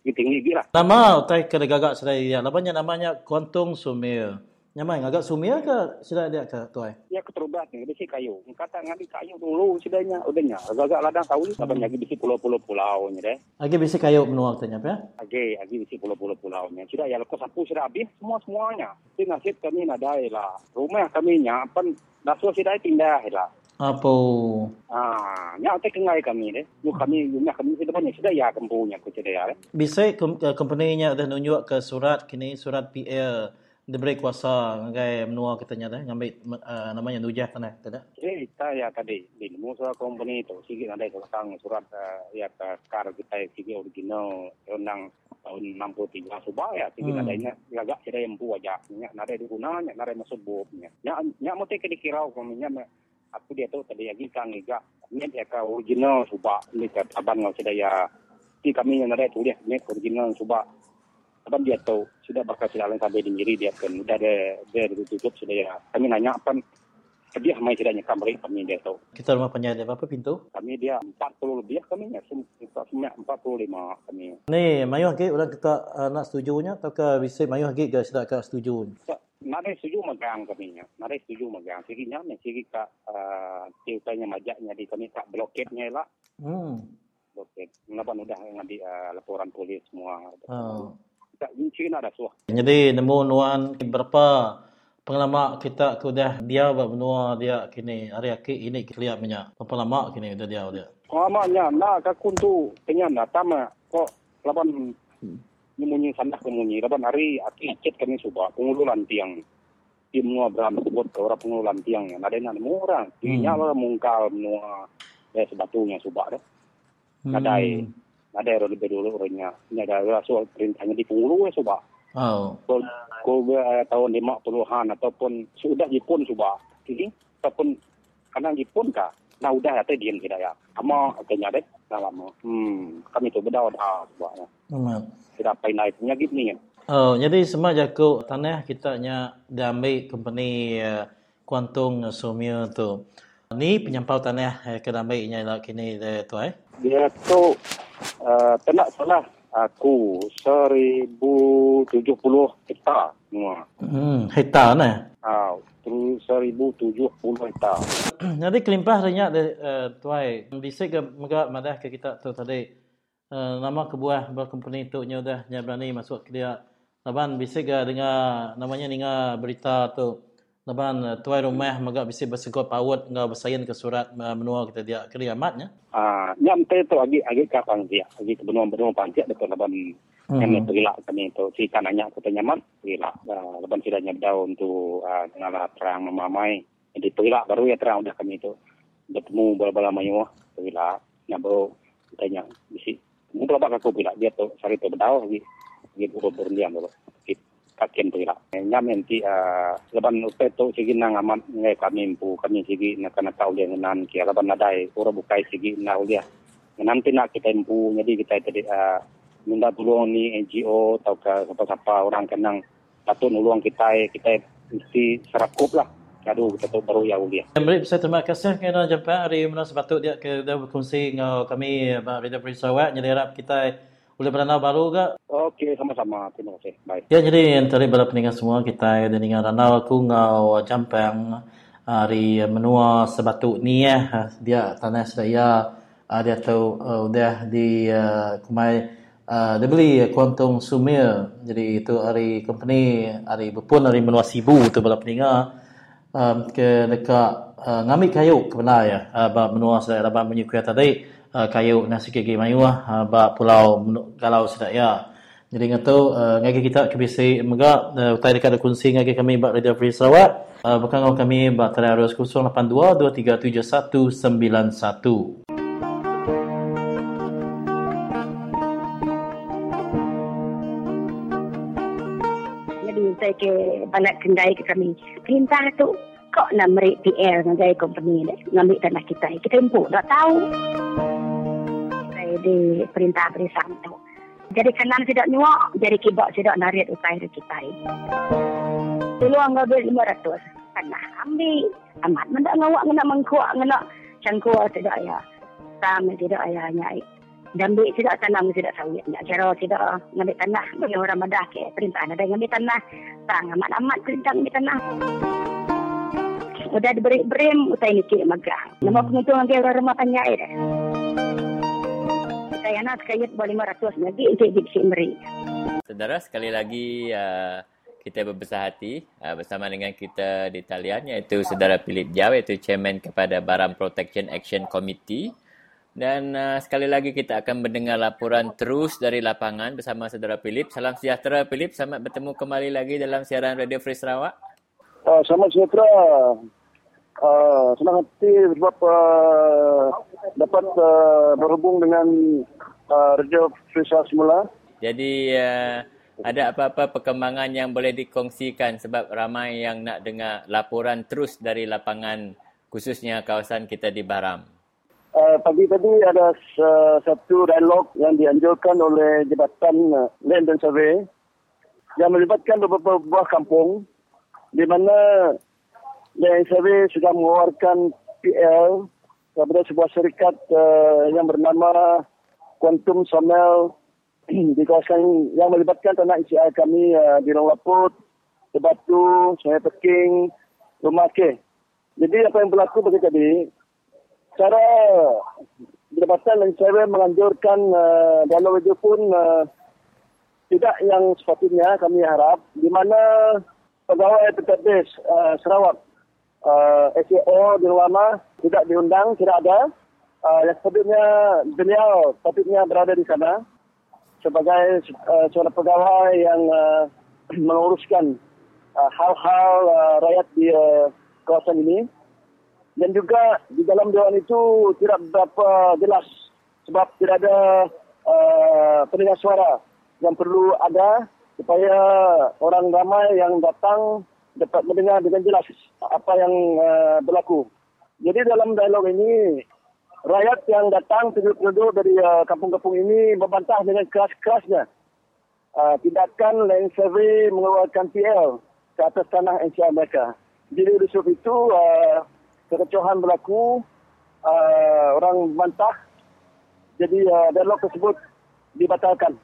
tinggi gila Nama utai kada gagak sedaya ya. Namanya namanya Kuantung Sumir. Nyamai ngagak Sumir ke sudah dia ke tuai? ya keterubat nih besi kayu kata ngambil kayu dulu sudahnya udahnya agak ladang tahu ni sabang lagi besi pulau-pulau pulau ni deh Lagi bisi kayu menua tanya apa ya? Age, agi besi pulau-pulau pulau nya sudah ya lepas sapu sudah habis semua semuanya jadi nasib kami nadai lah rumah kami nya pan dasu sudah pindah lah Apa? Ah, nya te kengai kami deh. Yu kami nya kami sudah banyak sudah ya kempunya ku sudah ya. Bisa kom- eh, company-nya dah nunjuk ke surat kini surat Diberi kuasa ngagai menua katanya dah ngambil uh, namanya nujah tanah tidak? Eh, kita ya tadi. Di musa company itu sikit ada kelakang surat uh, ya ke kar kita sikit original undang tahun 63 subah ya sikit Hmm. adanya lagak sudah yang bu aja. Nya nade di gunanya nade masuk bobnya. Nya nya te ke dikirau kami nya me- aku dia tu tadi lagi kang liga nya dia ke original subah ni ke aban ngau sudah ya si kami yang nade tu dia nya original subah Abang dia tahu sudah bakal sudah lain sampai di nyeri dia kan udah ada dia ditutup sudah ya kami nanya apa dia mai tidak nyekam beri kami dia tahu Kita rumah penjaya berapa pintu? kami dia 40 lebih kami ya semua 45 kami Ni mayuh lagi orang kita uh, nak setujunya atau ke bisa mayuh lagi ke sudah ke setuju? Nare setuju megang kami nya. Nare setuju megang. Sigi nya ni sigi ka uh, tiutanya majaknya di kami tak bloketnya lah. Hmm. Bloket. Kenapa udah ngadi uh, laporan polis semua. Oh. Tak kunci ada suah. Jadi nemu nuan berapa pengalaman kita ke udah dia buat benua dia kini hari aki ini lihat banyak berapa lama kini udah dia dia. Pengalamannya nak ka kuntu kenyan na tama kok laban nyemunyi sandah kemunyi laban hari aki chat kami subah pengululan tiang. Tim nuah beram sebut ke orang pengululan tiang. Ya nada nada orang. Tiangnya lah mungkal nuah eh sebatunya subah deh nadai nadai ro lebih dulu orangnya. Nadai soal perintahnya di pengulu ya subah Oh. ko ko uh, tahun 50-an ataupun sudah Jepun subah ini ataupun karena Jepun kah? Nah udah atau diam kita ya. Ama kayaknya deh. Dah lama. Hmm kami tu beda dah subahnya Hmm. tidak apa naik penyakit ni ya. Oh, jadi semua jago tanah kita nya diambil company uh, Kuantung Sumia tu. Ni penyampau tanah eh, ke nya lah kini tu eh. Dia tu uh, tak salah aku 1070 hektar semua Hmm, hektar nah. ah terus 1070 hektar Jadi kelimpah renyak de uh, tuai. Bisa ke mega madah ke kita tu tadi. Uh, nama kebuah berkompani tu nya dah nya berani masuk ke dia. Laban bisa ke dengar namanya dengar berita tu. Laban uh, tuai rumah mega bisa bersegot paut ngau bersayin ke surat uh, menua kita dia keriamatnya. ah nyam te tu agi agi kapang dia agi ke benua-benua panjat dekat laban Hmm. yang pergilah kami tu si kananya kota nyaman pergilah uh, laban sudah nyabdau untuk uh, ngala terang memamai jadi pergilah baru ya terang udah kami tu bertemu bala-bala mayu pergilah nyabau tanya bisi mu pelabak aku pergilah dia tu sari tu bedau lagi lagi buru berlian dulu kakien pergilah nyam nanti uh, laban upe tu sigi nang amat ngai kami impu kami sigi nak kena tahu dia ngenan kia laban nadai ura bukai sigi na ulia nanti nak kita impu jadi kita tadi uh, minta tolong ni NGO atau ke siapa-siapa orang kenang patut nulung kita kita mesti serakup lah. Aduh, kita tu baru ya ulia. Beri saya terima kasih. Kerana jumpa hari mana sepatut dia ke dah berkongsi dengan kami Pak Free Sarawak. Jadi harap kita boleh beranau baru ke? Okey, sama-sama. Terima kasih. Baik. Ya, jadi yang tadi pada pendengar semua kita ada dengan ranau aku ngau jampang hari menua sebatu ni ya. Dia tanah sedaya uh, dia tahu uh, udah di uh, kumai Uh, dia beli kuantung sumir jadi itu hari company hari berpun hari menua sibu tu pada pendengar um, ke dekat uh, ngambil kayu ke benar ya uh, menua saya dapat menyukai tadi uh, kayu nasi kiki mayu uh, ba pulau kalau sudah ya. Jadi ngatu uh, ngagi kita ke bisi mega uh, utai dekat kunci ngagi kami ba Radio Free Sarawak uh, bekang kami ba terus 082 237191 Jadi saya ke balik kendai ke kami. Perintah tu kok nak merik PL dengan company ni ngambil tanah kita. Kita empuk tak tahu. Saya di perintah perisam tu. Jadi kanan tidak nyuak, jadi kibak tidak narik utai dari kita. Dulu ambil 500. Tanah ambil. Amat mendak ngawak ngena mengkuak ngena cangkuak tidak ya. Sama tidak ayahnya. Dan ambil tidak tanam tidak sawit. Tak kira tidak ngambil tanah. Bagi orang madah ke perintah ada ngambil tanah. Tak amat-amat perintah ngambil tanah. Udah diberi berim, utai ni kiri magah. Nama penguntung lagi orang rumah panjang dah. Saya nak kaya boleh 500 lagi untuk diksi meri. Saudara, sekali lagi uh, kita berbesar hati uh, bersama dengan kita di talian iaitu Saudara Philip Jau iaitu Chairman kepada Barang Protection Action Committee. Dan uh, sekali lagi kita akan mendengar laporan terus dari lapangan bersama Saudara Philip. Salam sejahtera Philip, selamat bertemu kembali lagi dalam siaran Radio Free Sarawak. Uh, selamat sejahtera. Uh, senang hati sebab uh, dapat uh, berhubung dengan uh, Free Sarawak semula. Jadi uh, ada apa-apa perkembangan yang boleh dikongsikan sebab ramai yang nak dengar laporan terus dari lapangan khususnya kawasan kita di Baram. Uh, pagi tadi ada uh, satu dialog yang dianjurkan oleh Jabatan uh, Land and Survey yang melibatkan beberapa buah kampung di mana Survey sudah mengeluarkan PL kepada sebuah syarikat uh, yang bernama Quantum Somel di kawasan yang melibatkan tanah ICI kami uh, di Long Laput, Tebatu, Sungai Peking, Rumah Ke. Jadi apa yang berlaku bagi tadi, cara Jabatan dan saya menganjurkan uh, dialog itu pun uh, tidak yang sepatutnya kami harap di mana pegawai PTBS uh, Sarawak uh, SAO di Luama tidak diundang, tidak ada. Uh, yang sepatutnya beliau sepatutnya berada di sana sebagai uh, seorang pegawai yang uh, menguruskan uh, hal-hal uh, rakyat di uh, kawasan ini dan juga di dalam dewan itu tidak berapa jelas sebab tidak ada uh, pendengar suara yang perlu ada supaya orang ramai yang datang dapat mendengar dengan jelas apa yang uh, berlaku. Jadi dalam dialog ini rakyat yang datang penduduk-penduduk dari uh, kampung-kampung ini membantah dengan keras-kerasnya uh, tindakan Land Survey mengeluarkan PL ke atas tanah NCR mereka. Jadi oleh sebab itu uh, kekecohan berlaku, uh, orang membantah, jadi uh, dialog tersebut dibatalkan.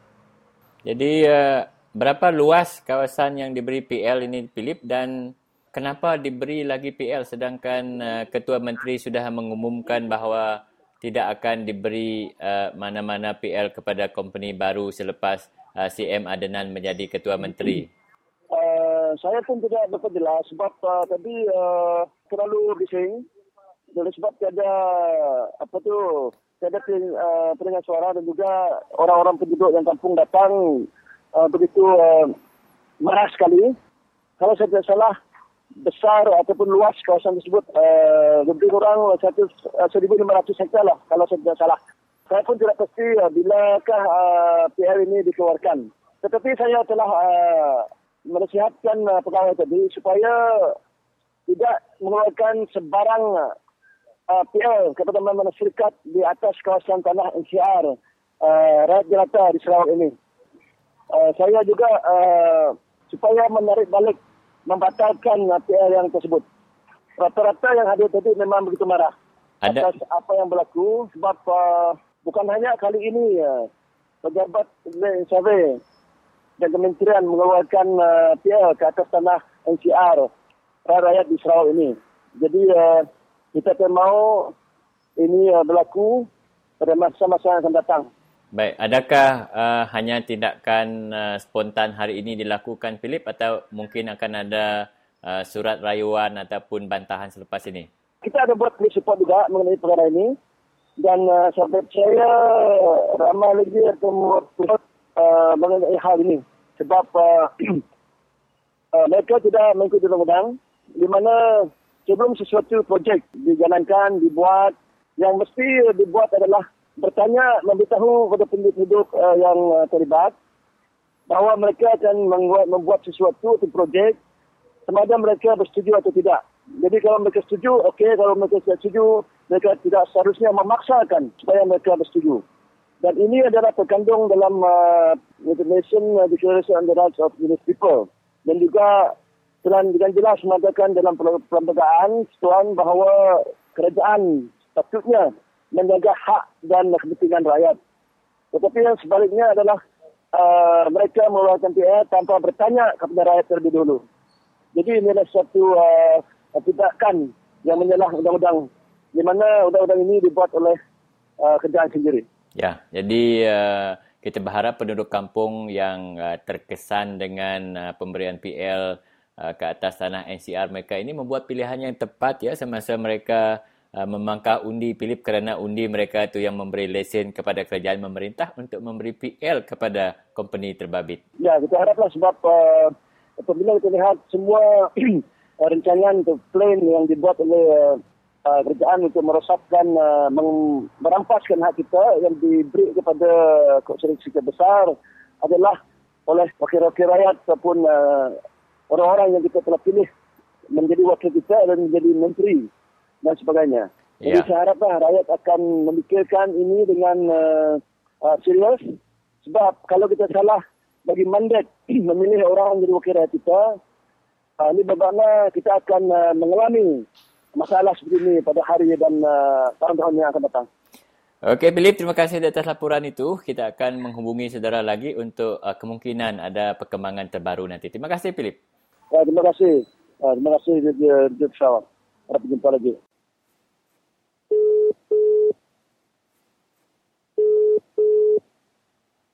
Jadi uh, berapa luas kawasan yang diberi PL ini Philip dan kenapa diberi lagi PL sedangkan uh, Ketua Menteri sudah mengumumkan bahawa tidak akan diberi uh, mana-mana PL kepada company baru selepas uh, CM Adenan menjadi Ketua Menteri? Uh, saya pun tidak dapat jelas sebab uh, tadi uh, terlalu bising. Oleh sebab tiada apa tu tiada uh, pendengar suara dan juga orang-orang penduduk yang kampung datang uh, begitu uh, marah sekali. Kalau saya tidak salah besar ataupun luas kawasan tersebut uh, lebih kurang satu uh, 1,500 hektar lah kalau saya tidak salah. Saya pun tidak pasti uh, bilakah uh, PL ini dikeluarkan. Tetapi saya telah uh, menasihatkan uh, pegawai tadi supaya tidak mengeluarkan sebarang uh, PL kepada mana-mana syarikat di atas kawasan tanah NCR uh, rakyat jelata di Sarawak ini. Uh, saya juga uh, supaya menarik balik membatalkan PL yang tersebut. Rata-rata yang hadir tadi memang begitu marah Ada. atas apa yang berlaku sebab uh, bukan hanya kali ini uh, pejabat survey dan kementerian mengeluarkan uh, PL ke atas tanah NCR rakyat di Sarawak ini. Jadi uh, kita tak mahu ini uh, berlaku pada masa-masa yang akan datang. Baik, adakah uh, hanya tindakan uh, spontan hari ini dilakukan Philip atau mungkin akan ada uh, surat rayuan ataupun bantahan selepas ini? Kita ada buat police report juga mengenai perkara ini dan uh, sampai saya ramai lagi akan membuat uh, mengenai hal ini sebab uh, uh, mereka tidak mengikuti undang-undang di mana sebelum sesuatu projek dijalankan, dibuat, yang mesti dibuat adalah bertanya, memberitahu kepada penduduk uh, yang uh, terlibat bahawa mereka akan membuat, membuat sesuatu atau projek sama ada mereka bersetuju atau tidak. Jadi kalau mereka setuju, okey. Kalau mereka tidak setuju, mereka tidak seharusnya memaksakan supaya mereka bersetuju. Dan ini adalah terkandung dalam uh, International Declaration on the Rights of Indigenous People. Dan juga telah dengan jelas mengatakan dalam perlembagaan Tuan bahawa kerajaan sepatutnya menjaga hak dan kepentingan rakyat. Tetapi yang sebaliknya adalah uh, mereka mengeluarkan PR tanpa bertanya kepada rakyat terlebih dahulu. Jadi ini adalah satu uh, tindakan yang menyalah undang-undang di mana undang-undang ini dibuat oleh uh, kerajaan sendiri. Ya, jadi uh, kita berharap penduduk kampung yang uh, terkesan dengan uh, pemberian PL uh, ke atas tanah NCR mereka ini membuat pilihan yang tepat ya semasa mereka uh, memangkah undi Philip kerana undi mereka itu yang memberi lesen kepada kerajaan pemerintah untuk memberi PL kepada company terbabit. Ya, kita haraplah sebab uh, apabila kita lihat semua rancangan untuk plan yang dibuat oleh uh, kerajaan untuk merosakkan, uh, merampaskan hak kita yang diberi kepada konsumsi besar adalah oleh wakil-wakil rakyat ataupun uh, orang-orang yang kita telah pilih menjadi wakil kita dan menjadi menteri dan sebagainya. Jadi ya. saya haraplah rakyat akan memikirkan ini dengan uh, uh, serius sebab kalau kita salah bagi mandat memilih orang menjadi wakil rakyat kita, uh, ini bagaimana kita akan uh, mengalami masalah seperti ini pada hari dan uh, tahun-tahun yang akan datang. Okey, Philip, terima kasih atas laporan itu. Kita akan menghubungi saudara lagi untuk uh, kemungkinan ada perkembangan terbaru nanti. Terima kasih, Philip. Ya, terima kasih. Uh, terima kasih, Jep Syawak. Harap berjumpa lagi.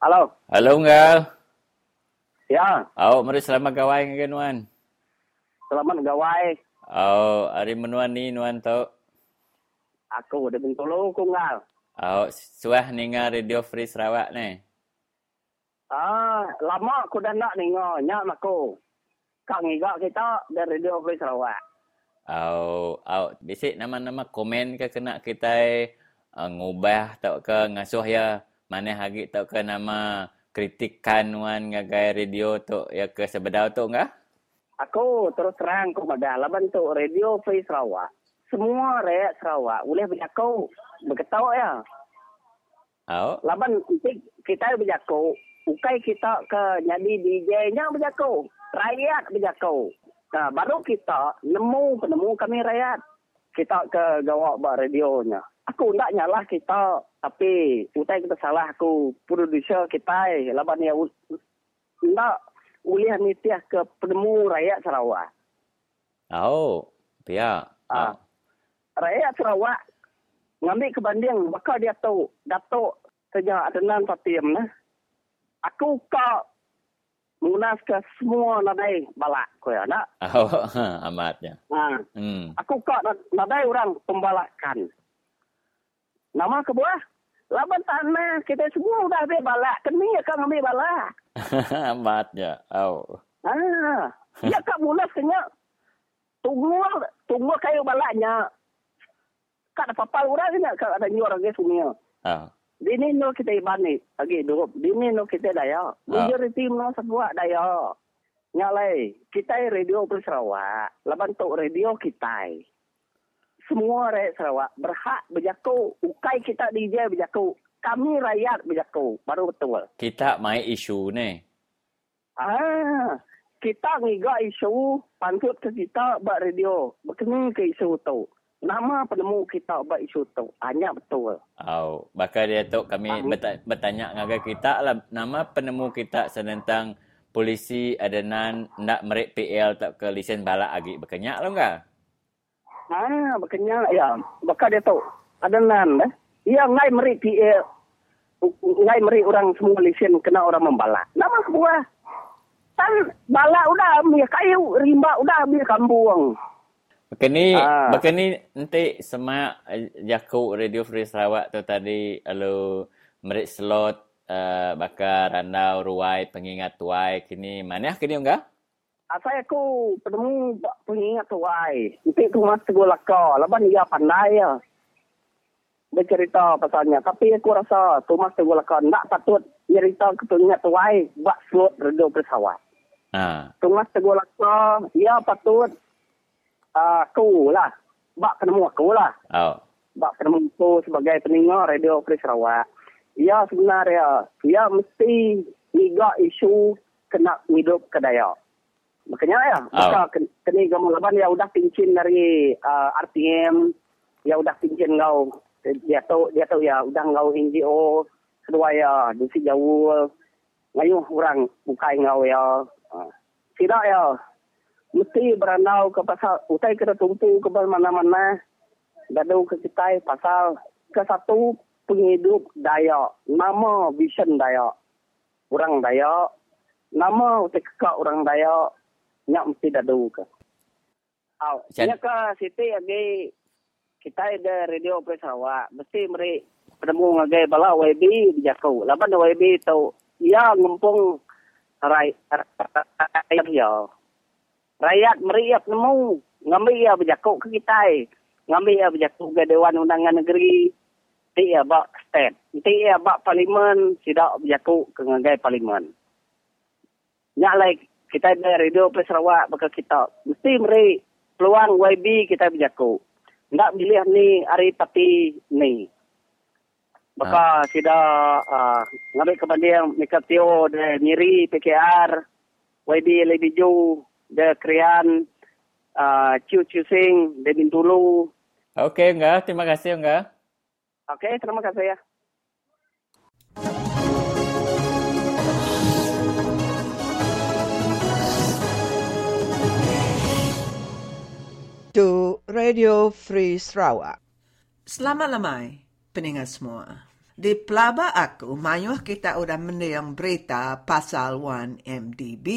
Halo. Halo, Ngal. Ya. Awak mari selamat gawai dengan Nuan. Selamat gawai. Oh, hari menuan ni Nuan tu. Aku udah bintolo ku ngal. Oh, suah ninga Radio Free Sarawak ni. Ah, lama aku dah nak ninga, nyak aku. Kang ngiga kita dari Radio Free Sarawak. Oh, oh, bisik nama-nama komen ke kena kita uh, ngubah tau ke ngasuh ya mana hagi tau ke nama kritikan wan ngagai radio tu ya ke sebedau tu enggak? Aku terus terang aku pada laban tu radio Free Sarawak. Semua rakyat Sarawak boleh berjaku. Berketawa ya. Oh. Laban kita berjaku. Ukai kita ke jadi DJ nya berjaku. Rakyat berjaku. Nah, baru kita nemu penemu kami rakyat. Kita ke gawak buat radionya. Aku nak nyalah kita. Tapi utai kita salah aku. Producer kita. Laban ya. Nak uliah nitiah ke penemu rakyat Sarawak. Oh, pihak. Ah. Rakyat Sarawak ngambil kebanding bakal dia tahu datuk sejak adenan patiem nah. Aku kau mengunaskan semua nadai balak ko ya nak. Oh, amatnya. Ha. Hmm. Aku kau nadai orang pembalakan. Nama kebuah Laban tanah kita semua dah ambil balak. Kini akan ambil balak. Amatnya. Oh. Ah, ya kak mula senyap. Tunggu, tunggu kayu balaknya. Kak papal orang ni kak ada nyuar lagi sungai. Ah. Dini no kita ibani lagi dulu. Dini no kita daya. Majority no semua daya. Nyalai, kita radio Sarawak. Laban tu radio kita semua rakyat Sarawak berhak berjaku. Ukai kita DJ berjaku. Kami rakyat berjaku. Baru betul. Kita main isu ni. Ah, kita ngiga isu pantut ke kita buat radio. Berkini ke isu tu. Nama penemu kita buat isu tu. Hanya betul. Oh, bakal dia tu kami ah. bertanya dengan kita lah. Nama penemu kita senentang polisi adenan nak merik PL tak ke lisen balak lagi. Berkenyak lah enggak? Ah, makanya ya, bakal dia tahu. Ada nan eh. Ya, ngai meri PA. Ngai meri orang semua lesen kena orang membalak. Nama sebuah. Tan balak udah ambil kayu, rimba udah ambil kambung. Bekini, ah. bekini nanti semua jaku Radio Free Sarawak tu tadi lalu merik slot uh, bakar randau ruai pengingat tuai kini mana kini enggak? Asal aku penemu pengingat tuai. Nanti tu mas tegur laka. Lepas dia pandai ya. Bercerita pasalnya. Tapi aku rasa tu mas tegur laka. Tak patut cerita ke pengingat tuai. Buat slot redo pesawat. Ha. Tu mas tegur laka. Ya patut. uh, aku lah. Bak penemu aku lah. Oh. Bak penemu aku sebagai pendengar Radio Free Sarawak. Ya sebenarnya, ya mesti niga isu kena hidup ke Dayak. Makanya ya, Oh. maka ken- kena gambar laban ya udah pincin dari uh, RTM, ya udah pincin kau. Dia tahu, dia tahu ya udah kau NGO, kedua ya dusi jauh, ngayuh orang bukai kau ya. Uh, tidak ya, mesti beranau ke pasal utai kena tumpu ke mana-mana. Dadu ke kita pasal ke satu penghidup Dayak. Nama vision Dayak. Orang Dayak. Nama utai kekak orang Dayak nyak mesti dadu ke? Aw, nya ke? Siti agi kita ada radio Opera Sarawak mesti meri penemu ngagai bala YB bijako laban YB tau ya ngumpung rai rakyat ya rakyat meriap nemu ngambil ya berjakuk ke kita ngambil ya berjakuk ke Dewan Undangan Negeri. Ti ya bak state ti ya bak parlimen. Sidak berjakuk ke ngagai parlimen. Nyak like kita ada radio Plus Sarawak bakal kita mesti meri peluang YB kita berjakuk ndak pilih ni hari tapi ni Baka sida uh, ngambil kebandian mereka tio de nyiri PKR YB lebih jauh de krian uh, Ciu Ciu Sing de Bintulu. Okey, enggak. Terima kasih, enggak. Okey, terima kasih ya. To Radio Free Sarawak. Selamat lamai, pendengar semua. Di pelaba aku, mayuh kita udah mendiang berita pasal 1MDB.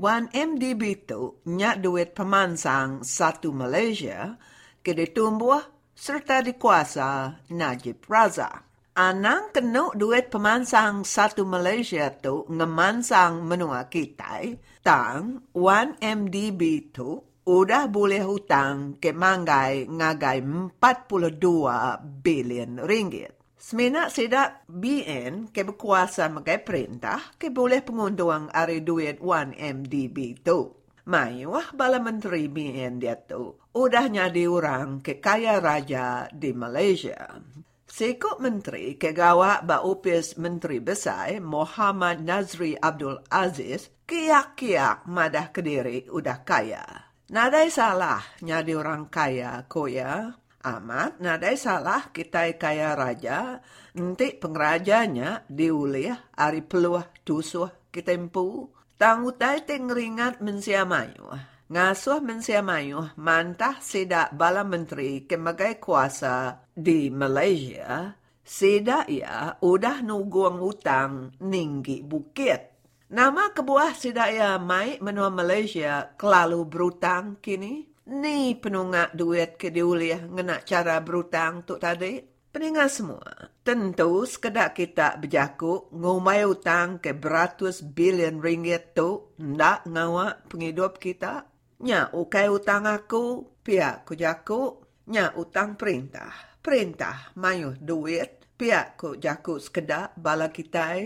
1MDB tu nyak duit pemansang satu Malaysia ke ditumbuh serta dikuasa Najib Razak. Anang kena duit pemansang satu Malaysia tu ngemansang menua kita, tang 1MDB tu udah boleh hutang ke manggai ngagai 42 bilion ringgit. Semena sidak BN ke berkuasa magai perintah ke boleh pengunduang ari duit 1MDB tu. Mayuah bala menteri BN dia tu udah nyadi orang ke kaya raja di Malaysia. Sekok menteri ke gawak ba upis menteri besar Muhammad Nazri Abdul Aziz kiak-kiak madah kediri udah kaya. Nadai salah nyadi orang kaya koya. Amat nadai salah kita kaya raja. Nanti pengrajanya diulih ari peluah tusuh kitempu. Tangutai tengeringat mensiamayuh. Ngasuh mensiamayuh mantah sidak bala menteri kemagai kuasa di Malaysia. Sidak ia udah nuguang utang ninggi bukit. Nama kebuah sidaya mai menua Malaysia kelalu berutang kini. Ni penunggak duit ke diuliah ngena cara berutang tu tadi. Peningat semua, tentu sekedak kita berjaku ngumai utang ke beratus bilion ringgit tu ndak ngawak penghidup kita. Nya ukai utang aku, pihak ku jaku, nya utang perintah. Perintah mayu duit, pihak ku jaku sekedak bala kita.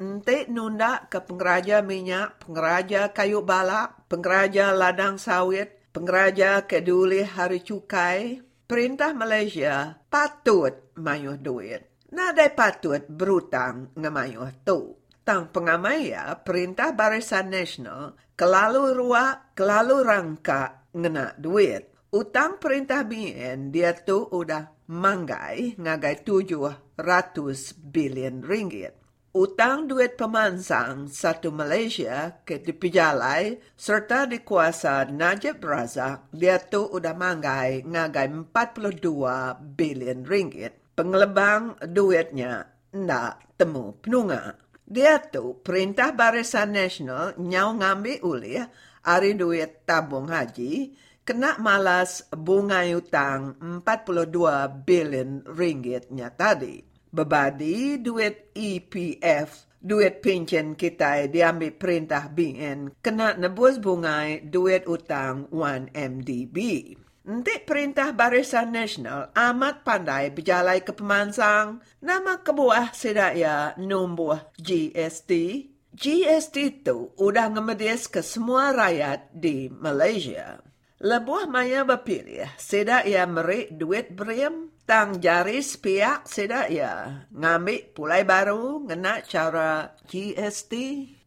Ente nunda ke pengraja minyak, pengraja kayu balak, pengraja ladang sawit, pengraja keduli hari cukai. Perintah Malaysia patut mayuh duit. Nadai patut berutang ngamayuh tu. Tang pengamaya perintah Barisan Nasional kelalu ruak, kelalu rangka ngena duit. Utang perintah BN dia tu udah manggai ngagai tujuh ratus bilion ringgit. Utang duit pemansang satu Malaysia ke dipijalai serta dikuasa Najib Razak dia tu udah manggai ngagai 42 bilion ringgit. Pengelebang duitnya ndak temu penunga. Dia tu perintah Barisan Nasional nyau ngambil ulih ari duit tabung haji kena malas bunga utang 42 bilion ringgitnya tadi. Bebadi duit EPF, duit pension kita diambil perintah BN, kena nebus bungai duit utang 1MDB. Nanti perintah Barisan Nasional amat pandai berjalai ke pemansang. Nama kebuah sedaya numbuh GST. GST itu udah ngemedis ke semua rakyat di Malaysia. Lebuh maya berpilih, sedak ia merik duit beriam, tang jaris pihak sedak ia ngambil pulai baru ngena cara GST,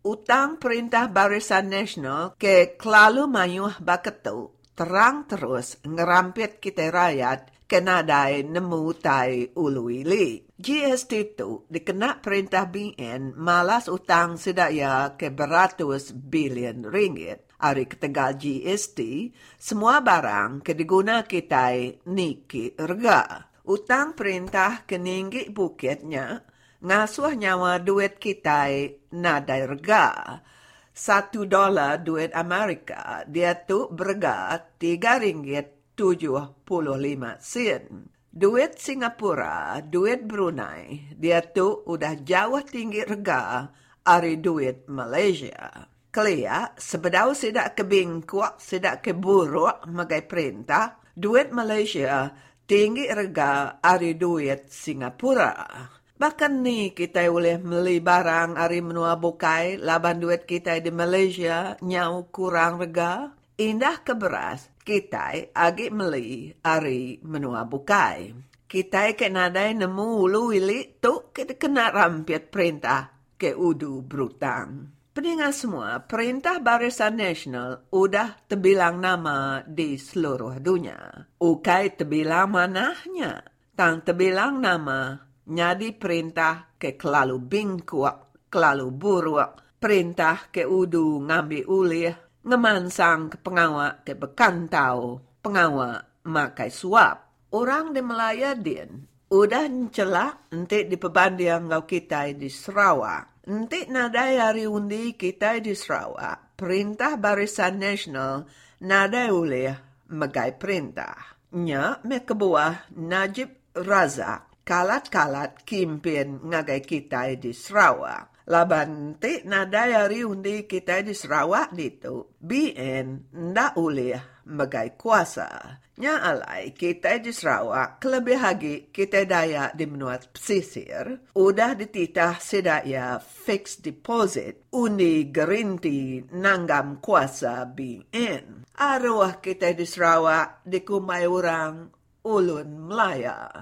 utang perintah barisan nasional ke kelalu mayuh baketu, terang terus ngerampit kita rakyat kena dai nemu tai ulu ili. GST tu dikena perintah BN malas utang sedaya ke beratus bilion ringgit hari ketegal GST, semua barang ke diguna kita niki erga. Utang perintah ke ninggi bukitnya, ngasuh nyawa duit kita nada erga. Satu dolar duit Amerika, dia tu berga tiga ringgit tujuh puluh lima sen. Duit Singapura, duit Brunei, dia tu udah jauh tinggi rega dari duit Malaysia. Kelia, sebedau sedak ke bingkuak, sedak ke buruk, magai perintah, duit Malaysia tinggi rega dari duit Singapura. Bahkan ni kita boleh beli barang dari menua bukai, laban duit kita di Malaysia nyau kurang rega. Indah ke beras, kita agi beli dari menua bukai. Kita ke nadai nemu ulu wili tu kita kena rampiat perintah ke udu brutang. Peningat semua, Perintah Barisan Nasional udah terbilang nama di seluruh dunia. Ukai terbilang manahnya. Tang terbilang nama nyadi perintah ke kelalu bingkuak, kelalu buruk, perintah ke udu ngambil ulih, ngemansang ke pengawak ke bekantau, pengawak makai suap. Orang di Melaya din, udah ncelak nanti di pebandian ngau kita di Sarawak. Nanti nadai hari undi kita di Sarawak, Perintah Barisan Nasional nadai oleh megai perintah. Nya me kebuah Najib Razak kalat-kalat kimpin ngagai kita di Sarawak. Laban ti nadai hari undi kita di Sarawak itu, BN ndak oleh megai kuasa. Nya alai kita di Sarawak, kelebih lagi kita daya di menua pesisir, udah dititah sedaya fixed deposit, undi gerinti nanggam kuasa BN. Arwah kita di Sarawak dikumai orang ulun Melaya.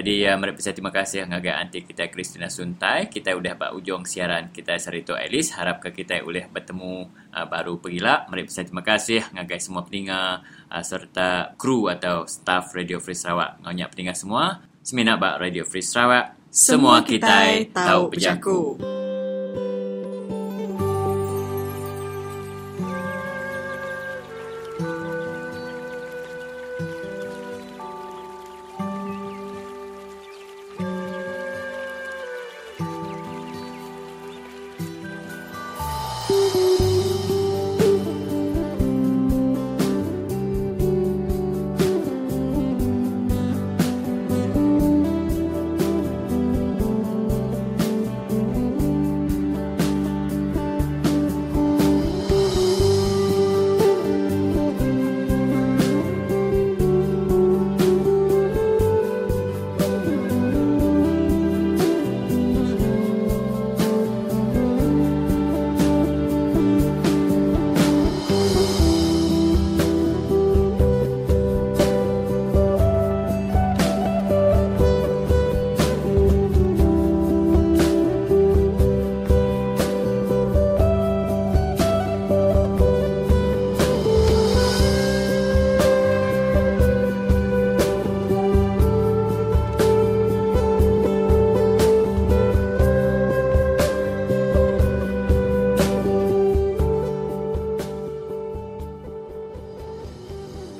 Jadi uh, mari saya terima kasih ngagai anti kita Kristina Suntai. Kita udah pak ujung siaran kita Sarito Elis. Harap ke kita boleh bertemu uh, baru pergila. Mari saya terima kasih ngagai semua peninga uh, serta kru atau staff Radio Free Sarawak. Ngonyak peninga semua. Semina bak Radio Free Sarawak. Semua, semua kita tahu pejaku. pejaku.